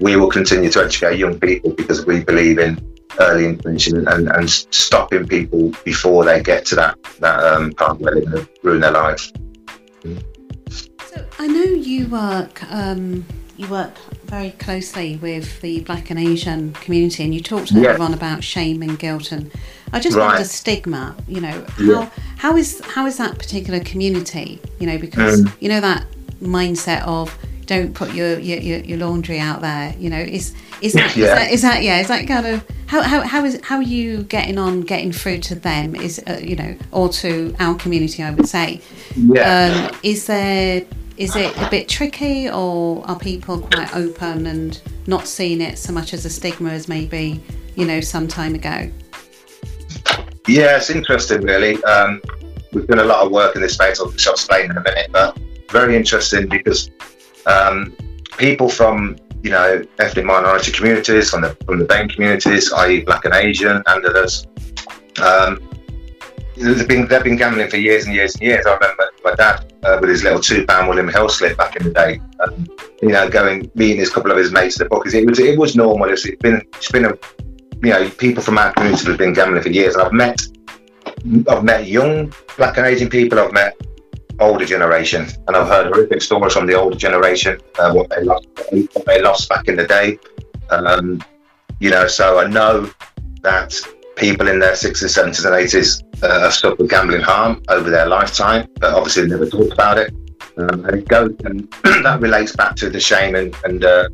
we will continue to educate young people because we believe in early intervention and, and stopping people before they get to that that um, part where they're going to ruin their life. So I know you work um, you work very closely with the Black and Asian community, and you talked to everyone about shame and guilt, and I just right. wonder stigma. You know, how yeah. how is how is that particular community? You know, because um, you know that mindset of don't put your, your, your laundry out there. You know, is is that, yeah. is that is that yeah? Is that kind of how, how, how is how are you getting on getting through to them? Is uh, you know, or to our community? I would say. Yeah. Um, is there is it a bit tricky, or are people quite open and not seeing it so much as a stigma as maybe you know some time ago? Yeah, it's interesting, really. Um, we've done a lot of work in this space, I'll explain in a minute, but very interesting because um, people from you know ethnic minority communities, from the from the BAME communities, i.e., Black and Asian, and others. Um, they've been they've been gambling for years and years and years. I remember my dad uh, with his little two pound William Hill slip back in the day. Um, you know, going meeting his couple of his mates at the bookies. It was it was normal. It's been it's been a you know people from our community have been gambling for years. And I've met I've met young black and Asian people. I've met older generation, and I've heard horrific stories from the older generation, uh, what they lost, what they lost back in the day. Um, you know, so I know that people in their 60s, 70s, and 80s uh, have suffered gambling harm over their lifetime, but obviously never talked about it. Um, and it goes, and [CLEARS THROAT] that relates back to the shame and, and uh,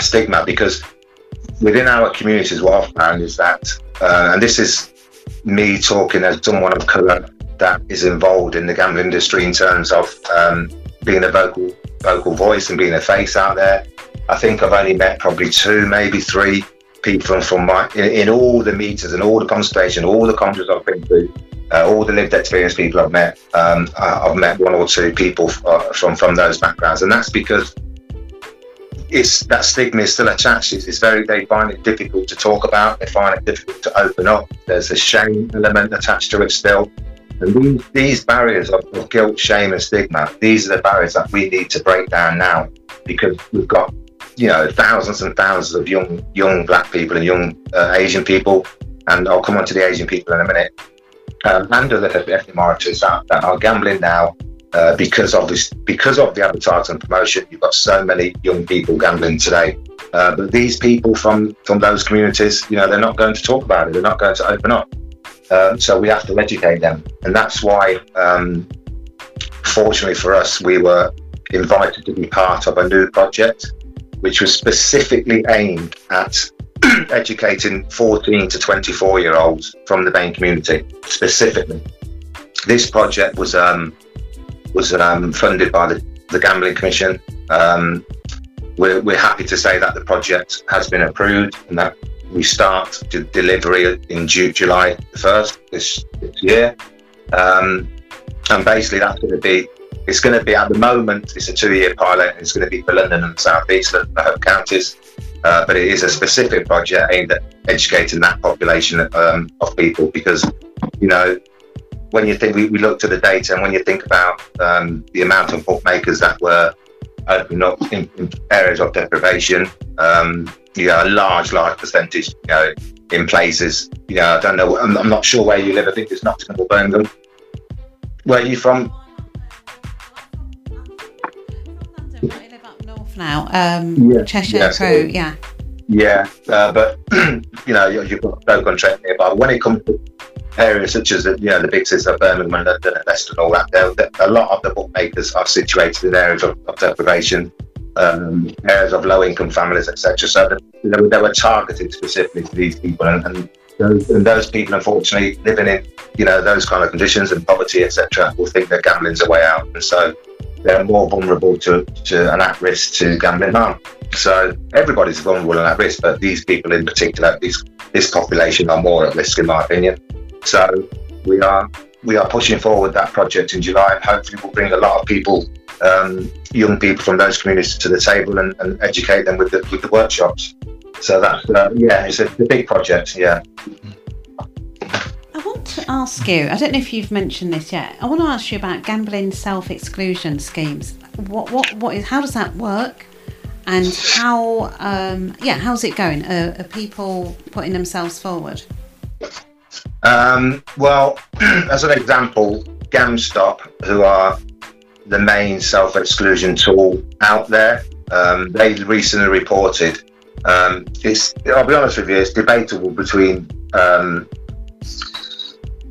stigma because within our communities, what I've found is that, uh, and this is me talking as someone of colour that is involved in the gambling industry in terms of um, being a vocal vocal voice and being a face out there. I think I've only met probably two, maybe three people from my in, in all the meters and all the consultation, all the conferences I've been to, uh, all the lived experience people I've met. Um, I, have met one or two people uh, from from those backgrounds, and that's because it's that stigma is still attached. It's, it's, very they find it difficult to talk about. They find it difficult to open up. There's a shame element attached to it still. And these, these barriers of, of guilt, shame, and stigma, these are the barriers that we need to break down now because we've got you know thousands and thousands of young young black people and young uh, Asian people, and I'll come on to the Asian people in a minute, um, and other ethnic minorities that, that are gambling now uh, because of this because of the advertising and promotion. You've got so many young people gambling today, uh, but these people from from those communities, you know, they're not going to talk about it. They're not going to open up. Um, so we have to educate them, and that's why. Um, fortunately for us, we were invited to be part of a new project which was specifically aimed at [CLEARS THROAT] educating 14 to 24 year olds from the BAME community specifically. This project was um, was um, funded by the, the Gambling Commission. Um, we're, we're happy to say that the project has been approved and that we start delivery in July 1st this, this year. Um, and basically, that's going to be it's going to be at the moment. It's a two-year pilot. It's going to be for London and South East, the home counties. Uh, but it is a specific project aimed at educating that population um, of people because, you know, when you think we, we looked at the data and when you think about um, the amount of bookmakers that were opening up in, in areas of deprivation, um, you know, a large, large percentage, you know, in places, you know, I don't know, I'm, I'm not sure where you live. I think it's Nottingham or Birmingham. Where are you from? Now. Um, yeah. Cheshire yeah, Crewe, yeah. Yeah, uh, but [CLEARS THROAT] you know you've got Stoke Trent nearby. When it comes to areas such as you know the big cities of Birmingham and London and Leicester and all that, a lot of the bookmakers are situated in areas of, of deprivation, um, areas of low income families, etc. So they, they, were targeted specifically to these people, and, and those, and those people, unfortunately, living in you know those kind of conditions and poverty, etc., will think that gambling's a way out, and so they're more vulnerable to, to and at risk to gambling harm. So everybody's vulnerable and at risk, but these people in particular, these, this population are more at risk, in my opinion. So we are we are pushing forward that project in July, and hopefully we'll bring a lot of people, um, young people from those communities to the table and, and, educate them with the with the workshops. So that's uh, yeah, it's a, a big project. Yeah to ask you, I don't know if you've mentioned this yet. I want to ask you about gambling self-exclusion schemes. What what what is? How does that work? And how um, yeah, how's it going? Are, are people putting themselves forward? Um, well, [CLEARS THROAT] as an example, GamStop, who are the main self-exclusion tool out there, um, they recently reported. Um, it's I'll be honest with you, it's debatable between um,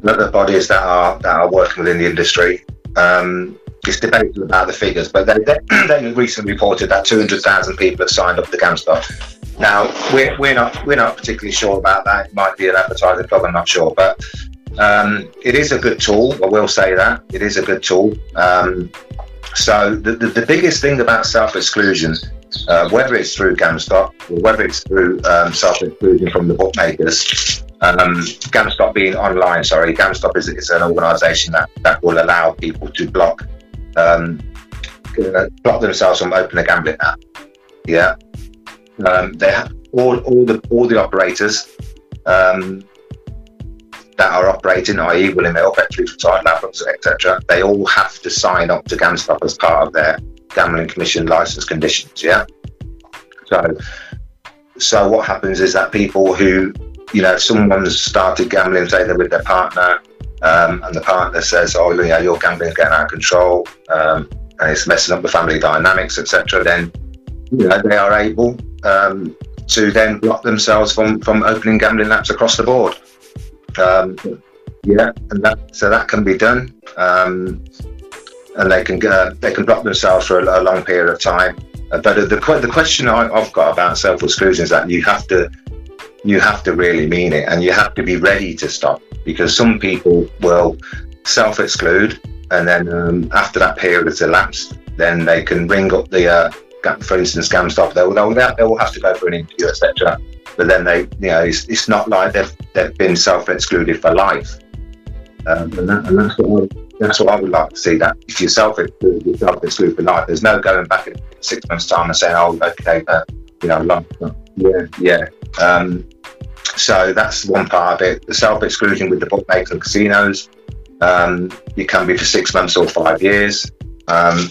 the bodies that are that are working within the industry. Um, it's debated about the figures, but they, they, [CLEARS THROAT] they recently reported that 200,000 people have signed up to GamStop. Now we're, we're not we're not particularly sure about that. It might be an advertising plug. I'm not sure, but um, it is a good tool. I will say that it is a good tool. Um, so the, the, the, biggest thing about self-exclusion, uh, whether it's through GamStop or whether it's through um, self-exclusion from the bookmakers, um, GamStop being online, sorry, GamStop is, is an organisation that, that will allow people to block um, block themselves from opening a gambling app. Yeah, um, they have all, all the all the operators um, that are operating, i.e., William Hill, Factory for Title etc. They all have to sign up to GamStop as part of their gambling commission license conditions. Yeah. So, so what happens is that people who you know, if someone's started gambling, say they're with their partner, um, and the partner says, "Oh, you know, your gambling's getting out of control, um, and it's messing up the family dynamics, etc." Then, you know, they are able um, to then block themselves from from opening gambling apps across the board. Um, yeah, and that so that can be done, um, and they can uh, they can block themselves for a, a long period of time. Uh, but the the question I, I've got about self exclusion is that you have to you have to really mean it, and you have to be ready to stop because some people will self exclude, and then um, after that period has elapsed, then they can ring up the, uh, for instance, GamStop. They'll, they'll, they'll have to go for an interview, etc. But then they, you know, it's, it's not like they've they've been self excluded for life, um, and, that, and that's what I, that's what I would like to see. That if you're self excluded, self for life. There's no going back in six months' time and saying, "Oh, okay, uh, you know, long, yeah, yeah." Um, so that's one part of it. The self exclusion with the bookmakers and casinos, um, you can be for six months or five years. Um,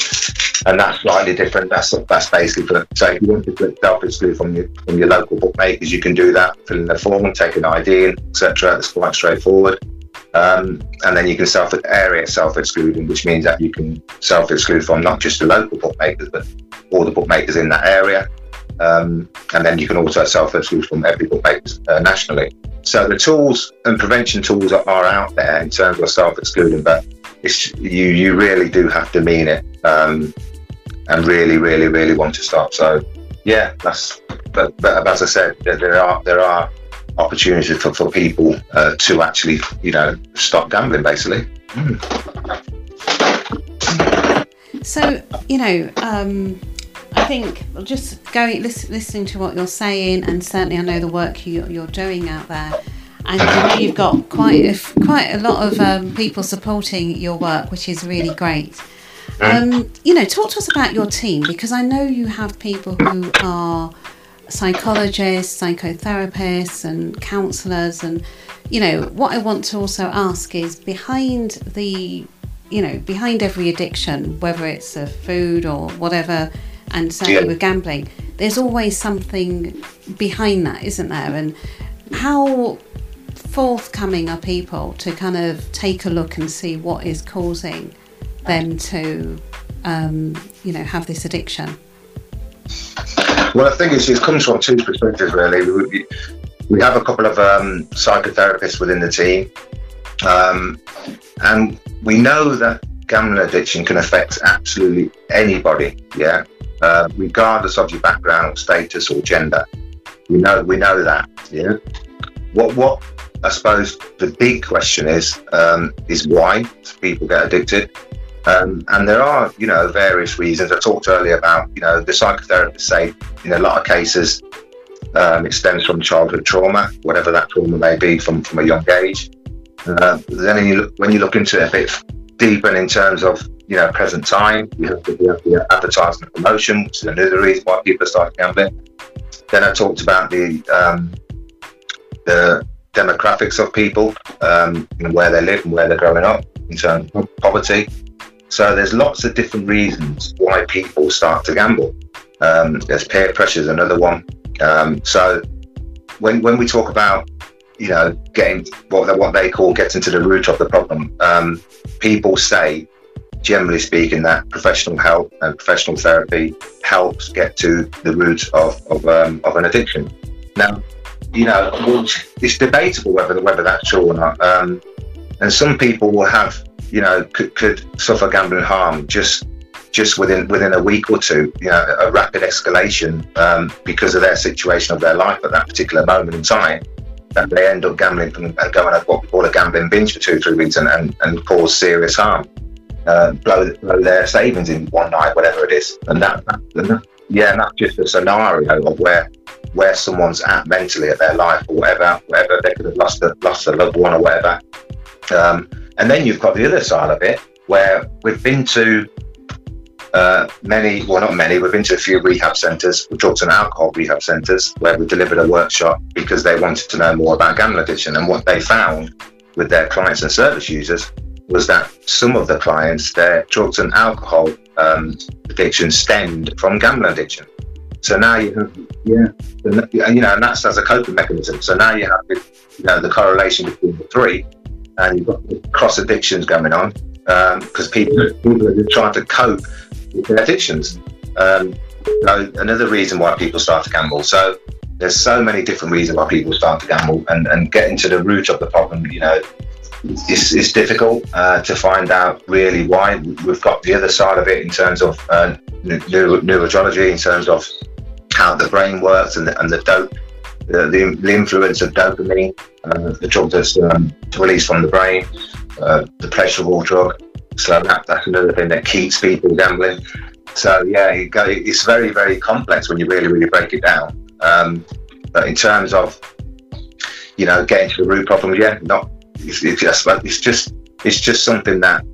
and that's slightly different. That's that's basically for so if you want to self exclude from your from your local bookmakers, you can do that, fill in the form, take an ID etc. That's quite straightforward. Um, and then you can self area self excluding, which means that you can self exclude from not just the local bookmakers, but all the bookmakers in that area. Um, and then you can also self-exclude from every bookmaker uh, nationally. So the tools and prevention tools are, are out there in terms of self-excluding, but you you really do have to mean it um, and really, really, really want to stop. So yeah, that's. But, but as I said, there are there are opportunities for, for people uh, to actually you know stop gambling, basically. Mm. So you know. Um I think just going listening to what you're saying, and certainly I know the work you, are doing out there, and you know, you've got quite a, quite a lot of um, people supporting your work, which is really great. Um, you know, talk to us about your team because I know you have people who are psychologists, psychotherapists, and counsellors, and you know what I want to also ask is behind the you know behind every addiction, whether it's a food or whatever and certainly yeah. with gambling, there's always something behind that, isn't there? And how forthcoming are people to kind of take a look and see what is causing them to, um, you know, have this addiction? Well, I think it comes from two perspectives, really. We, we have a couple of um, psychotherapists within the team, um, and we know that gambling addiction can affect absolutely anybody. Yeah, uh, regardless of your background, or status, or gender. We know we know that. Yeah. What what I suppose the big question is um, is why people get addicted. Um, and there are, you know, various reasons. I talked earlier about, you know, the psychotherapists say in a lot of cases um, it stems from childhood trauma, whatever that trauma may be from, from a young age. Uh, then you look, when you look into it a bit deeper in terms of you know, present time. You have the, have the advertisement promotion, which is another reason why people start gambling. Then I talked about the um, the demographics of people, um, and where they live and where they're growing up in terms of poverty. So there's lots of different reasons why people start to gamble. Um, there's peer pressure is another one. Um, so when when we talk about you know getting what what they call getting to the root of the problem, um, people say generally speaking, that professional help and professional therapy helps get to the root of of, um, of an addiction. Now, you know, it's debatable whether whether that's true or not. Um, and some people will have, you know, could, could suffer gambling harm just just within within a week or two. You know, a rapid escalation um, because of their situation of their life at that particular moment in time. That they end up gambling and going on what we call a gambling binge for two, three weeks and, and, and cause serious harm uh, blow, blow their savings in one night, whatever it is. And that, that, yeah, and that's just a scenario of where where someone's at mentally at their life or whatever, whatever they could have lost a lost a loved one or whatever. Um, and then you've got the other side of it where we've been to uh, many, well, not many, we've been to a few rehab centres, drugs and alcohol rehab centres, where we delivered a workshop because they wanted to know more about gambling addiction. And what they found with their clients and service users was that some of the clients, their drugs and alcohol um, addiction stemmed from gambling addiction. So now you have, yeah, you know, and that's as a coping mechanism. So now you have, the, you know, the correlation between the three. and you've got cross addictions going on because um, people people are trying to cope with their addictions. Um, so another reason why people start to gamble. So there's so many different reasons why people start to gamble, and, and getting to the root of the problem, you know, it's, it's difficult uh, to find out really why. We've got the other side of it in terms of uh, neuro- neurology, in terms of how the brain works and the, and the dope, the, the, the influence of dopamine, uh, the drug that's um, released from the brain, uh, the pleasurable drug. So that, that's another thing that keeps people gambling. So yeah, it's very, very complex when you really, really break it down. Um, but in terms of, you know, getting to the root problem, yeah, not it's, it's, just, it's just it's just something that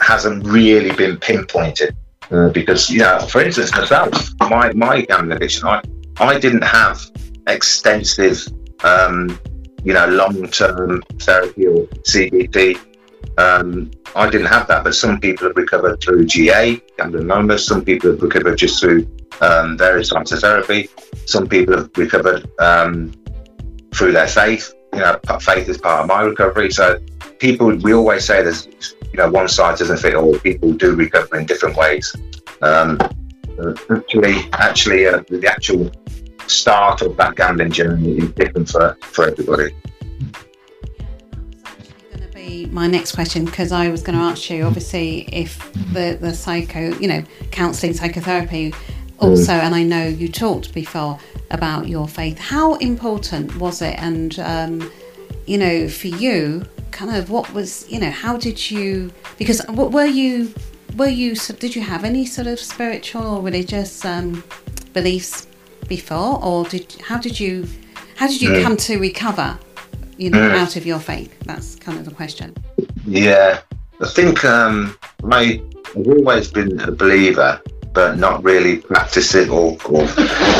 hasn't really been pinpointed. Uh, because you know, for instance, myself, my my gambling addiction, I I didn't have extensive, um, you know, long term therapy or CBT. Um, I didn't have that, but some people have recovered through GA, gambling. Some people have recovered just through um, various types of therapy. Some people have recovered um, through their faith you know, faith is part of my recovery. So people, we always say there's, you know, one size doesn't fit all. People do recover in different ways. Um, actually, actually, uh, the actual start of that gambling journey is different for, for everybody. Going to be My next question because I was going to ask you obviously if the the psycho you know counselling psychotherapy also and I know you talked before about your faith. How important was it? And, um, you know, for you, kind of what was, you know, how did you, because were you, were you, did you have any sort of spiritual or religious um, beliefs before? Or did, how did you, how did you come to recover, you know, out of your faith? That's kind of the question. Yeah. I think um, I, I've always been a believer but not really practiced it or, or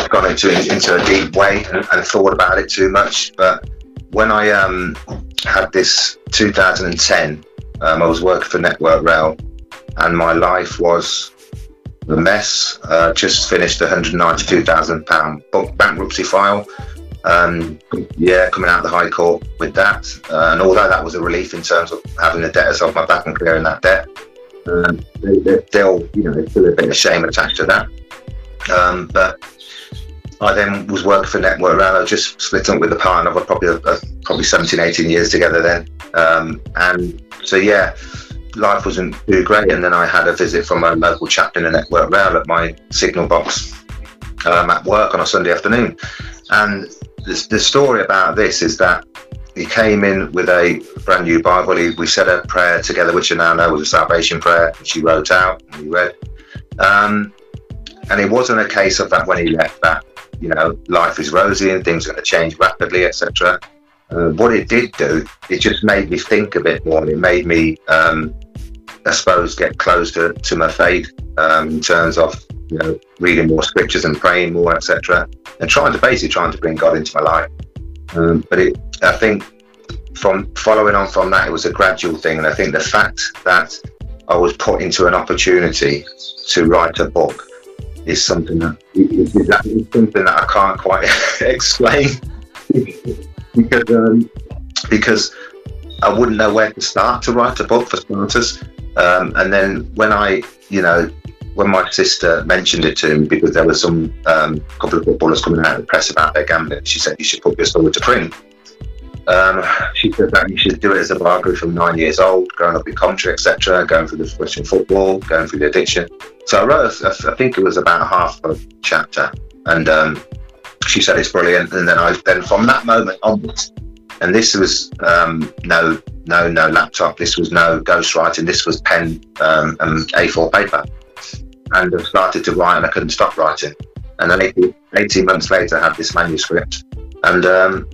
gone into into a deep way and, and, thought about it too much. But when I um, had this 2010, um, I was working for Network Rail, and my life was a mess. Uh, just finished a 192,000 pound bankruptcy file. Um, yeah, coming out of the High Court with that, uh, and although that was a relief in terms of having the debtors off my back and clearing that debt, um, they, still, you know, still a bit of shame attached to that. Um, but I then was working for Network Rail. I just split up with a partner. We're probably uh, probably 17, 18 years together then. Um, and so yeah, life wasn't too great. And then I had a visit from a local chaplain in Network Rail at my signal box um, at work on a Sunday afternoon. And the, the story about this is that he came in with a brand new Bible. He, we said a prayer together, which I now know was a salvation prayer, which he wrote out and we read. Um, and it wasn't a case of that when he left that, you know, life is rosy and things are going to change rapidly, etc. Uh, what it did do, it just made me think a bit more. It made me, um, I suppose, get closer to my faith um, in terms of, you know, reading more scriptures and praying more, etc. And trying to basically trying to bring God into my life. Um, but it, I think from following on from that, it was a gradual thing. And I think the fact that I was put into an opportunity to write a book is something that is, is something that I can't quite [LAUGHS] explain because um, because I wouldn't know where to start to write a book for starters. Um, and then when I, you know, when my sister mentioned it to me because there was some um, couple of footballers coming out of the press about their gambling, she said you should put your story to print. Um, she said that you should do it as a biography from nine years old, growing up in Coventry, etc., going through the Western football, going through the addiction. So I wrote, I think it was about half a chapter, and um, she said it's brilliant. And then I then from that moment onwards, and this was um, no no no laptop, this was no ghostwriting, this was pen um, and A4 paper and I started to write and I couldn't stop writing. And then 18, 18 months later, I had this manuscript and um,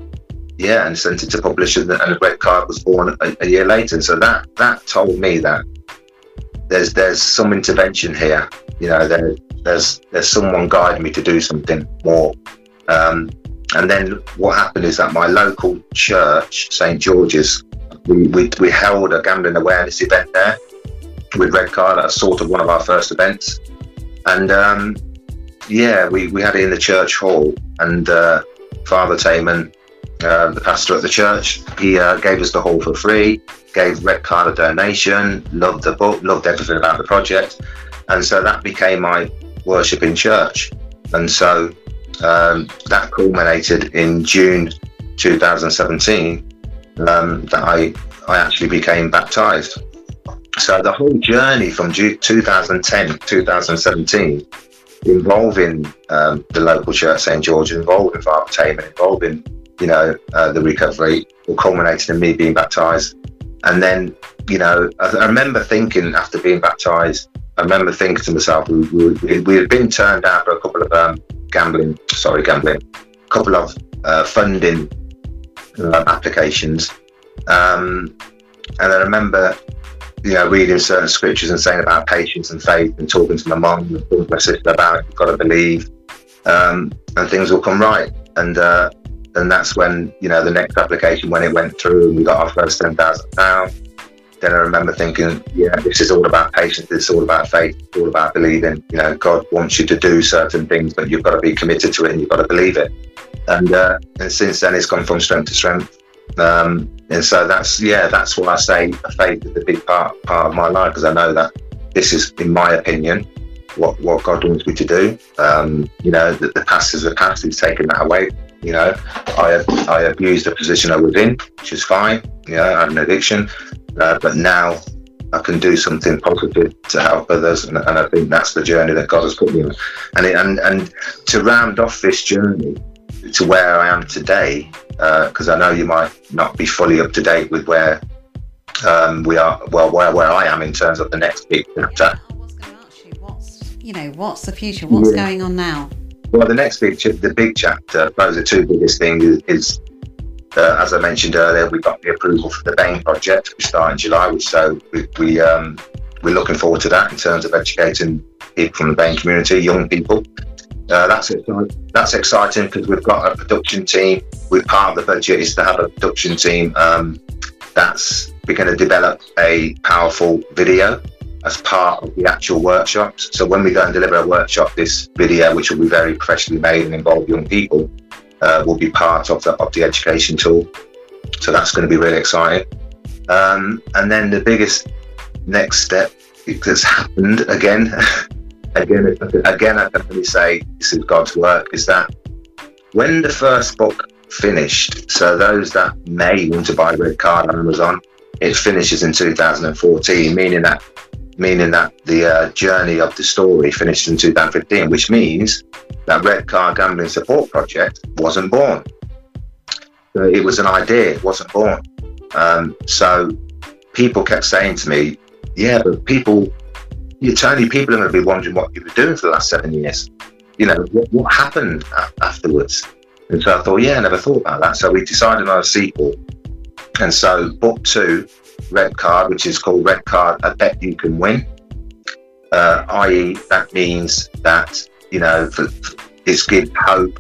yeah, and sent it to publishers and the red card was born a, a, year later. So that that told me that there's there's some intervention here. You know, there, there's there's someone guiding me to do something more. Um, and then what happened is that my local church, St George's, we, we, we held a gambling awareness event there with Red Redcar. That's sort of one of our first events. And um, yeah, we, we had it in the church hall, and uh, Father Taman uh, the pastor at the church. He uh, gave us the hall for free, gave Red Card a donation, loved the book, loved everything about the project. And so that became my worship in church. And so um, that culminated in June 2017 um, that I, I actually became baptized. So the whole journey from 2010 2017 involving um, the local church, St George, involving Father Taman, involving you know uh, the recovery, all culminated in me being baptized. And then you know I, I remember thinking after being baptized, I remember thinking to myself, we, we, we had been turned down for a couple of um, gambling, sorry, gambling, a couple of uh, funding uh, applications. Um, and I remember you know, reading certain scriptures and saying about patience and faith and talking to my mum and talking to my sister about you've got to believe, um, and things will come right. And uh, and that's when you know the next application when it went through and we got our first ten thousand pounds. Then I remember thinking, yeah, this is all about patience. It's all about faith. It's all about believing. You know, God wants you to do certain things, but you've got to be committed to it and you've got to believe it. And uh, and since then, it's gone from strength to strength. Um, and so that's yeah, that's why I say faith is a big part part of my life because I know that this is, in my opinion, what what God wants me to do. Um, you know, the, the past is the past. He's taken that away. You know, I I abused the position I was in, which is fine. You know, I had an addiction, uh, but now I can do something positive to help others, and, and, I think that's the journey that God has put me on. And it, and and to round off this journey to where I am today, because uh, I know you might not be fully up to date with where um, we are, well, where, where I am in terms of the next big chapter. Yeah, I was going to ask you, what's, you know, what's the future? What's yeah. going on now? Well, the next big, the big chapter, those are two biggest things is, is uh, as I mentioned earlier, we got the approval for the BAME project, which started in July, which so we, we um, we're looking forward to that in terms of educating people from the BAME community, young people, uh, that's. That's exciting because we've got a production team. With part of the budget is to have a production team. Um, that's we're going to develop a powerful video as part of the actual workshops. So when we go and deliver a workshop, this video, which will be very professionally made and involve young people, uh, will be part of the of the education tool. So that's going to be really exciting. Um, and then the biggest next step that's happened again [LAUGHS] again, again, I only say this is God's work. Is that when the first book finished? So those that may want to buy Red Card on Amazon, it finishes in 2014, meaning that meaning that the uh, journey of the story finished in 2015, which means that Red Card Gambling Support Project wasn't born. It was an idea, it wasn't born. Um, so people kept saying to me, "Yeah, but people it's only people are going to be wondering what you were doing for the last seven years. You know, what, what happened afterwards? And so I thought, yeah, I never thought about that. So we decided on a sequel. And so book two, Red Card, which is called Red Card, I Bet You Can Win. Uh, i.e., that means that, you know, for, for, it's give hope,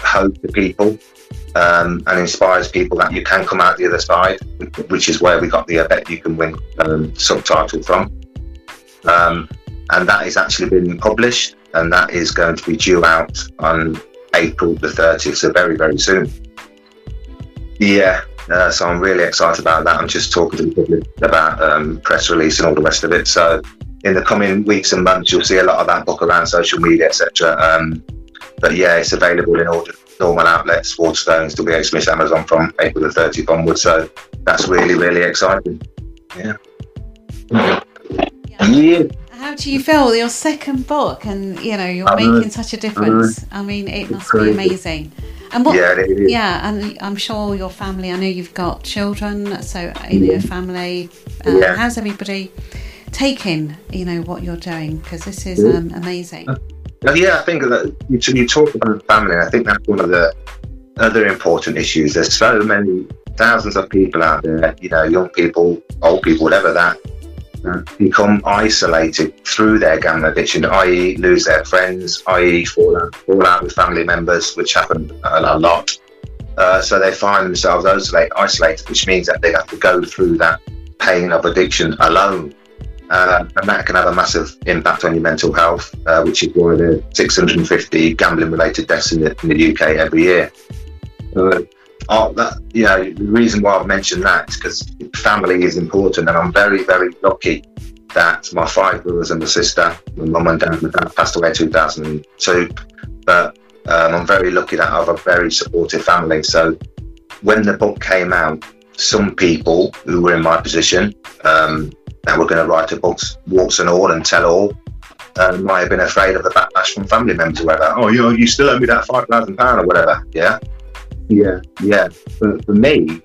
hope to people um, and inspires people that you can come out the other side, which is where we got the I Bet You Can Win um, subtitle from. Um, and that is actually been published, and that is going to be due out on April the 30th, so very, very soon. Yeah, uh, so I'm really excited about that. I'm just talking to the public about um, press release and all the rest of it. So in the coming weeks and months, you'll see a lot of that book around social media, etc. Um, but yeah, it's available in all normal outlets, Waterstones, WH Smith, Amazon from April the 30th onwards. So that's really, really exciting. Yeah. Yeah. How do you feel? Your second book, and you know you're making such a difference. I mean, it must be amazing. And what? Yeah, yeah, and I'm sure your family. I know you've got children, so in your family, uh, yeah. how's everybody taking? You know what you're doing because this is um, amazing. Uh, yeah, I think that you, you talk about family. I think that's one of the other important issues. There's so many thousands of people out there, you know, young people, old people, whatever that become isolated through their gambling addiction, i.e., lose their friends, i.e., fall out, fall out with family members, which happen a, lot. Uh, so they find themselves isolate, isolated, which means that they have to go through that pain of addiction alone. Uh, and that can have a massive impact on your mental health, uh, which is why there are 650 gambling related deaths in the, in the UK every year. Oh, that, know, the reason why I've mentioned that is because family is important, and I'm very, very lucky that my five brothers and a sister, my mum and dad, my passed away in 2002, but um, I'm very lucky that I have a very supportive family. So when the book came out, some people who were in my position um, that were going to write a book, warts and all, and tell all, uh, might have been afraid of the backlash from family members or whatever. Oh, you you still owe me that five thousand pound or whatever. Yeah, yeah, yeah. For, for me,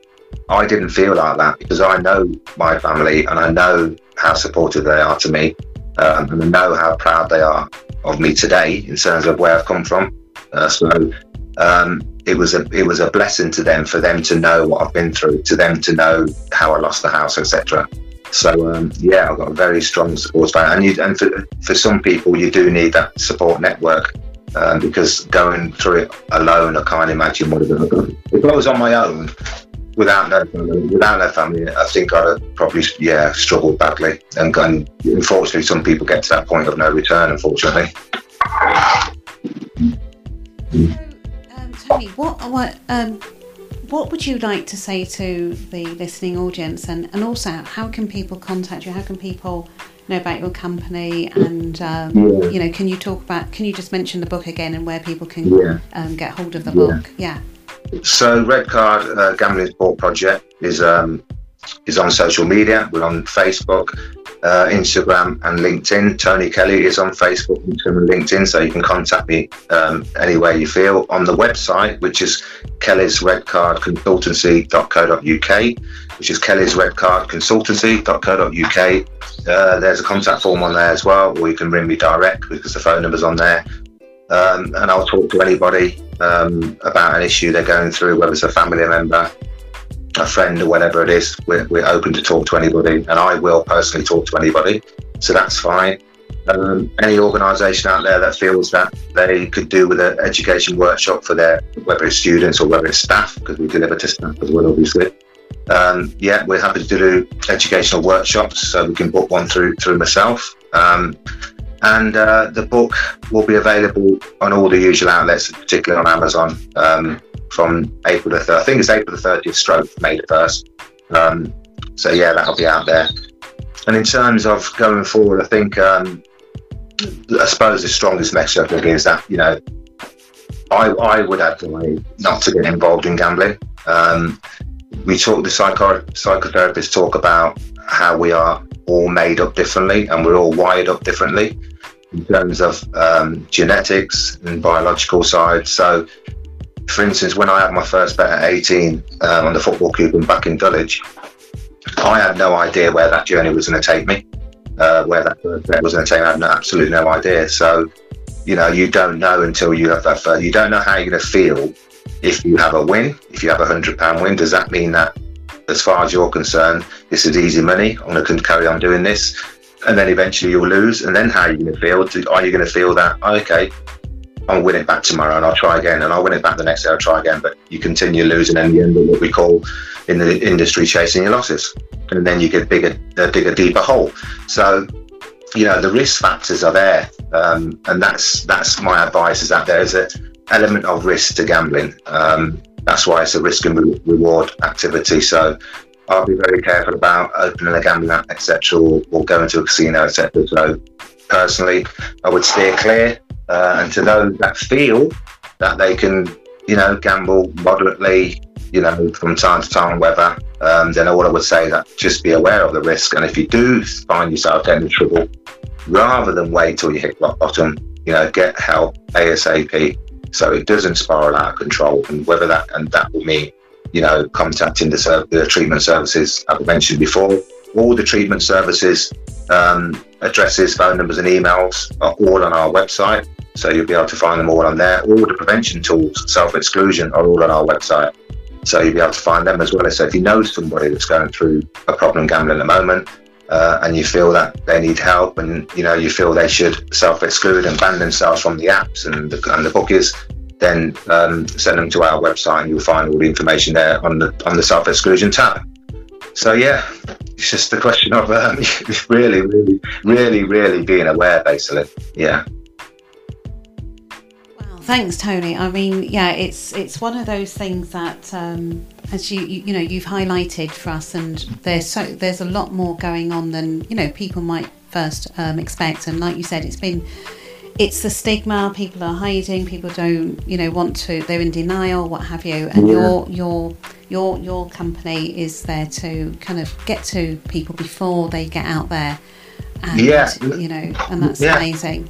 I didn't feel like that because I know my family and I know how supportive they are to me, uh, and I know how proud they are of me today in terms of where I've come from. Uh, so um, it was a it was a blessing to them for them to know what I've been through, to them to know how I lost the house, etc. So um, yeah, I've got a very strong support band, and you, and for, for some people, you do need that support network um, because going through it alone, I can't imagine what it would have done. If I was on my own, without no family, without no family, I think I'd have probably yeah struggled badly. And, and unfortunately, some people get to that point of no return. Unfortunately. So, um, Tony, what what um, what would you like to say to the listening audience, and and also how can people contact you? How can people know about your company, and um, Yeah. you know, can you talk about? Can you just mention the book again and where people can Yeah. um, get hold of the Yeah. book? Yeah. So Red Card uh, Gambling Sport Project is um, is on social media. We're on Facebook, uh, Instagram, and LinkedIn. Tony Kelly is on Facebook, and LinkedIn, so you can contact me um, anywhere you feel. On the website, which is Kelly's Red Card Consultancy.co.uk, which is Kelly's Red Card Consultancy.co.uk. Uh, there's a contact form on there as well, or you can ring me direct because the phone number's on there. Um, and I'll talk to anybody um, about an issue they're going through, whether it's a family member, a friend, or whatever it is. We're, we're open to talk to anybody, and I will personally talk to anybody, so that's fine. Um, any organisation out there that feels that they could do with an education workshop for their, whether it's students or whether it's staff, because we deliver to staff as well, obviously. Um, yeah, we're happy to do educational workshops, so we can book one through through myself. Um, and uh, the book will be available on all the usual outlets, particularly on Amazon, um, from April the 3rd. I think it's April the 30th, stroke May the 1st. Um, so, yeah, that'll be out there. And in terms of going forward, I think, um, I suppose the strongest message I think is that, you know, I, I would advise not to get involved in gambling. Um, we talk, the psycho, psychotherapists talk about how we are all made up differently and we're all wired up differently in terms of um, genetics and biological side. So, for instance, when I had my first bet at 18 um, on the football coupon back in Dulwich, I had no idea where that journey was going to take me, uh, where that first bet was going to take me. I had no, absolutely no idea. So, you know, you don't know until you have that first, you don't know how you're going to feel if you have a win, if you have a hundred pound win. Does that mean that, as far as you're concerned, this is easy money? I'm going to carry on doing this, and then eventually you'll lose. And then how are you going to feel? Are you going to feel that okay? I'll win it back tomorrow and I'll try again, and I'll win it back the next day. I'll try again, but you continue losing, and you end up what we call in the industry chasing your losses, and then you get bigger, a deeper hole. So you know the risk factors are there, um, and that's that's my advice is that there is a element of risk to gambling. Um, that's why it's a risk and re- reward activity. So I'll be very careful about opening a gambling app, etc., or, or going to a casino, etc. So personally, I would steer clear. Uh, and to those that feel that they can, you know, gamble moderately, you know, from time to time, whether, um, then all I would say is that just be aware of the risk. And if you do find yourself in trouble, rather than wait till you hit rock bottom, you know, get help ASAP so it doesn't spiral out of control. And whether that and that will mean, you know, contacting the, the treatment services I've mentioned before. All the treatment services um, addresses, phone numbers, and emails are all on our website. So you'll be able to find them all on there. All the prevention tools, self exclusion, are all on our website. So you'll be able to find them as well. So if you know somebody that's going through a problem gambling at the moment, uh, and you feel that they need help, and you know you feel they should self-exclude and ban themselves from the apps and the, and the bookies, then um, send them to our website, and you'll find all the information there on the on the self-exclusion tab. So yeah, it's just a question of um, [LAUGHS] really, really, really, really being aware, basically. Yeah. Wow, thanks, Tony. I mean, yeah, it's it's one of those things that, um, as you, you you know, you've highlighted for us, and there's so there's a lot more going on than you know people might first um, expect. And like you said, it's been it's the stigma. People are hiding. People don't, you know, want to. They're in denial, what have you. And Yeah. your your your your company is there to kind of get to people before they get out there. And, Yeah. You know, and that's Yeah. amazing.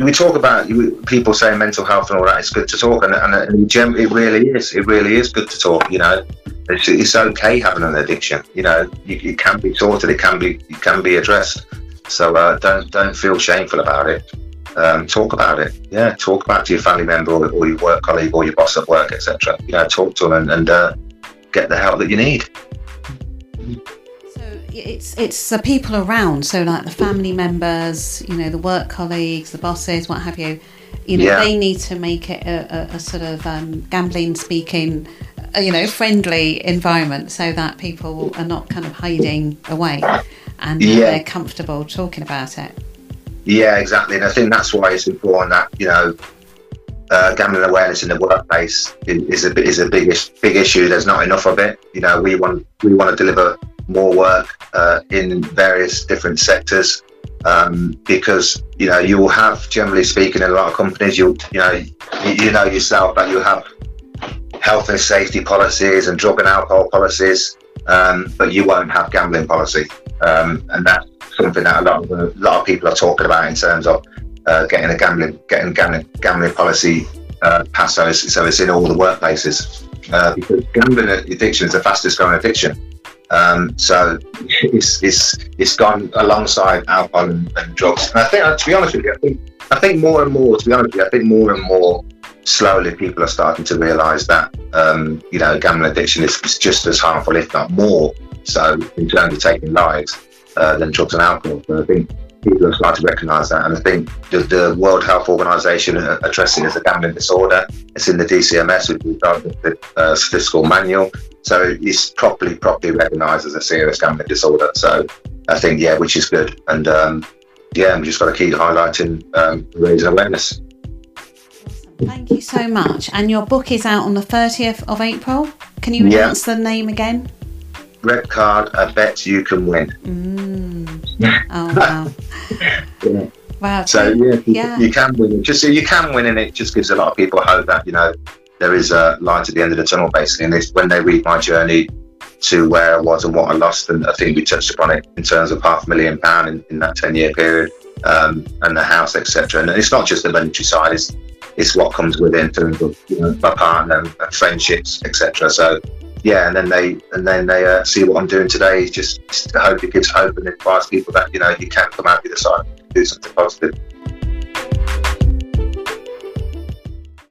we talk about people saying mental health and all that. It's good to talk, and, and, and it really is. It really is good to talk. You know, it's, it's okay having an addiction. You know, you, it can be sorted. It can be it can be addressed. So uh, don't don't feel shameful about it. Um, talk about it. Yeah, talk about to your family member or, or your work colleague or your boss at work, etc. You know, talk to them and, and uh, get the help that you need. So it's it's the people around, so like the family members, you know, the work colleagues, the bosses, what have you. You know, Yeah. they need to make it a, a, a sort of um, gambling speaking, uh, you know, friendly environment, so that people are not kind of hiding away, and Yeah. they're comfortable talking about it. Yeah, exactly. And I think that's why it's important that you know uh, gambling awareness in the workplace is, a is a big big issue. There's not enough of it. You know, we want we want to deliver more work uh, in various different sectors um, because you know you will have, generally speaking, in a lot of companies, you you know you, you know yourself that you have health and safety policies and drug and alcohol policies, um, but you won't have gambling policy, um, and that's something that a lot of a lot of people are talking about in terms of uh, getting a gambling getting gambling gambling policy uh, passed so it's, so it's in all the workplaces uh, because gambling addiction is the fastest growing addiction. Um, so it's, it's it's gone alongside alcohol and, and drugs. And I think, uh, to be honest with you, I think I think more and more, to be honest with you, I think more and more slowly people are starting to realise that um, you know gambling addiction is, is just as harmful, if not more, so in terms of taking lives uh, than drugs and alcohol. So I think people are starting to recognise that, and I think the, the World Health Organisation addressing it as a gambling disorder. It's in the DCMS, which is the uh, statistical manual, so it's properly properly recognised as a serious gambling disorder. So I think yeah, which is good, and um, yeah, we've just got to keep highlighting um, raising awareness. Thank you so much. And your book is out on the 30th of April. Can you Yeah. announce the name again? Red card, I bet you can win. Mm. [LAUGHS] Oh wow! Yeah. Wow. So yeah, you, yeah. you can win. it. Just you can win, and it just gives a lot of people hope that you know there is a light at the end of the tunnel. Basically, and it's when they read my journey to where I was and what I lost, and I think we touched upon it in terms of half a million pound in, in that ten year period, um, and the house, etc. And it's not just the monetary side; it's it's what comes with it in terms of you know, my partner friendships, etc. So. Yeah, and then they and then they uh, see what I'm doing today. Just, just hope it gives hope and advise people that you know you can come out the other side, and do something positive.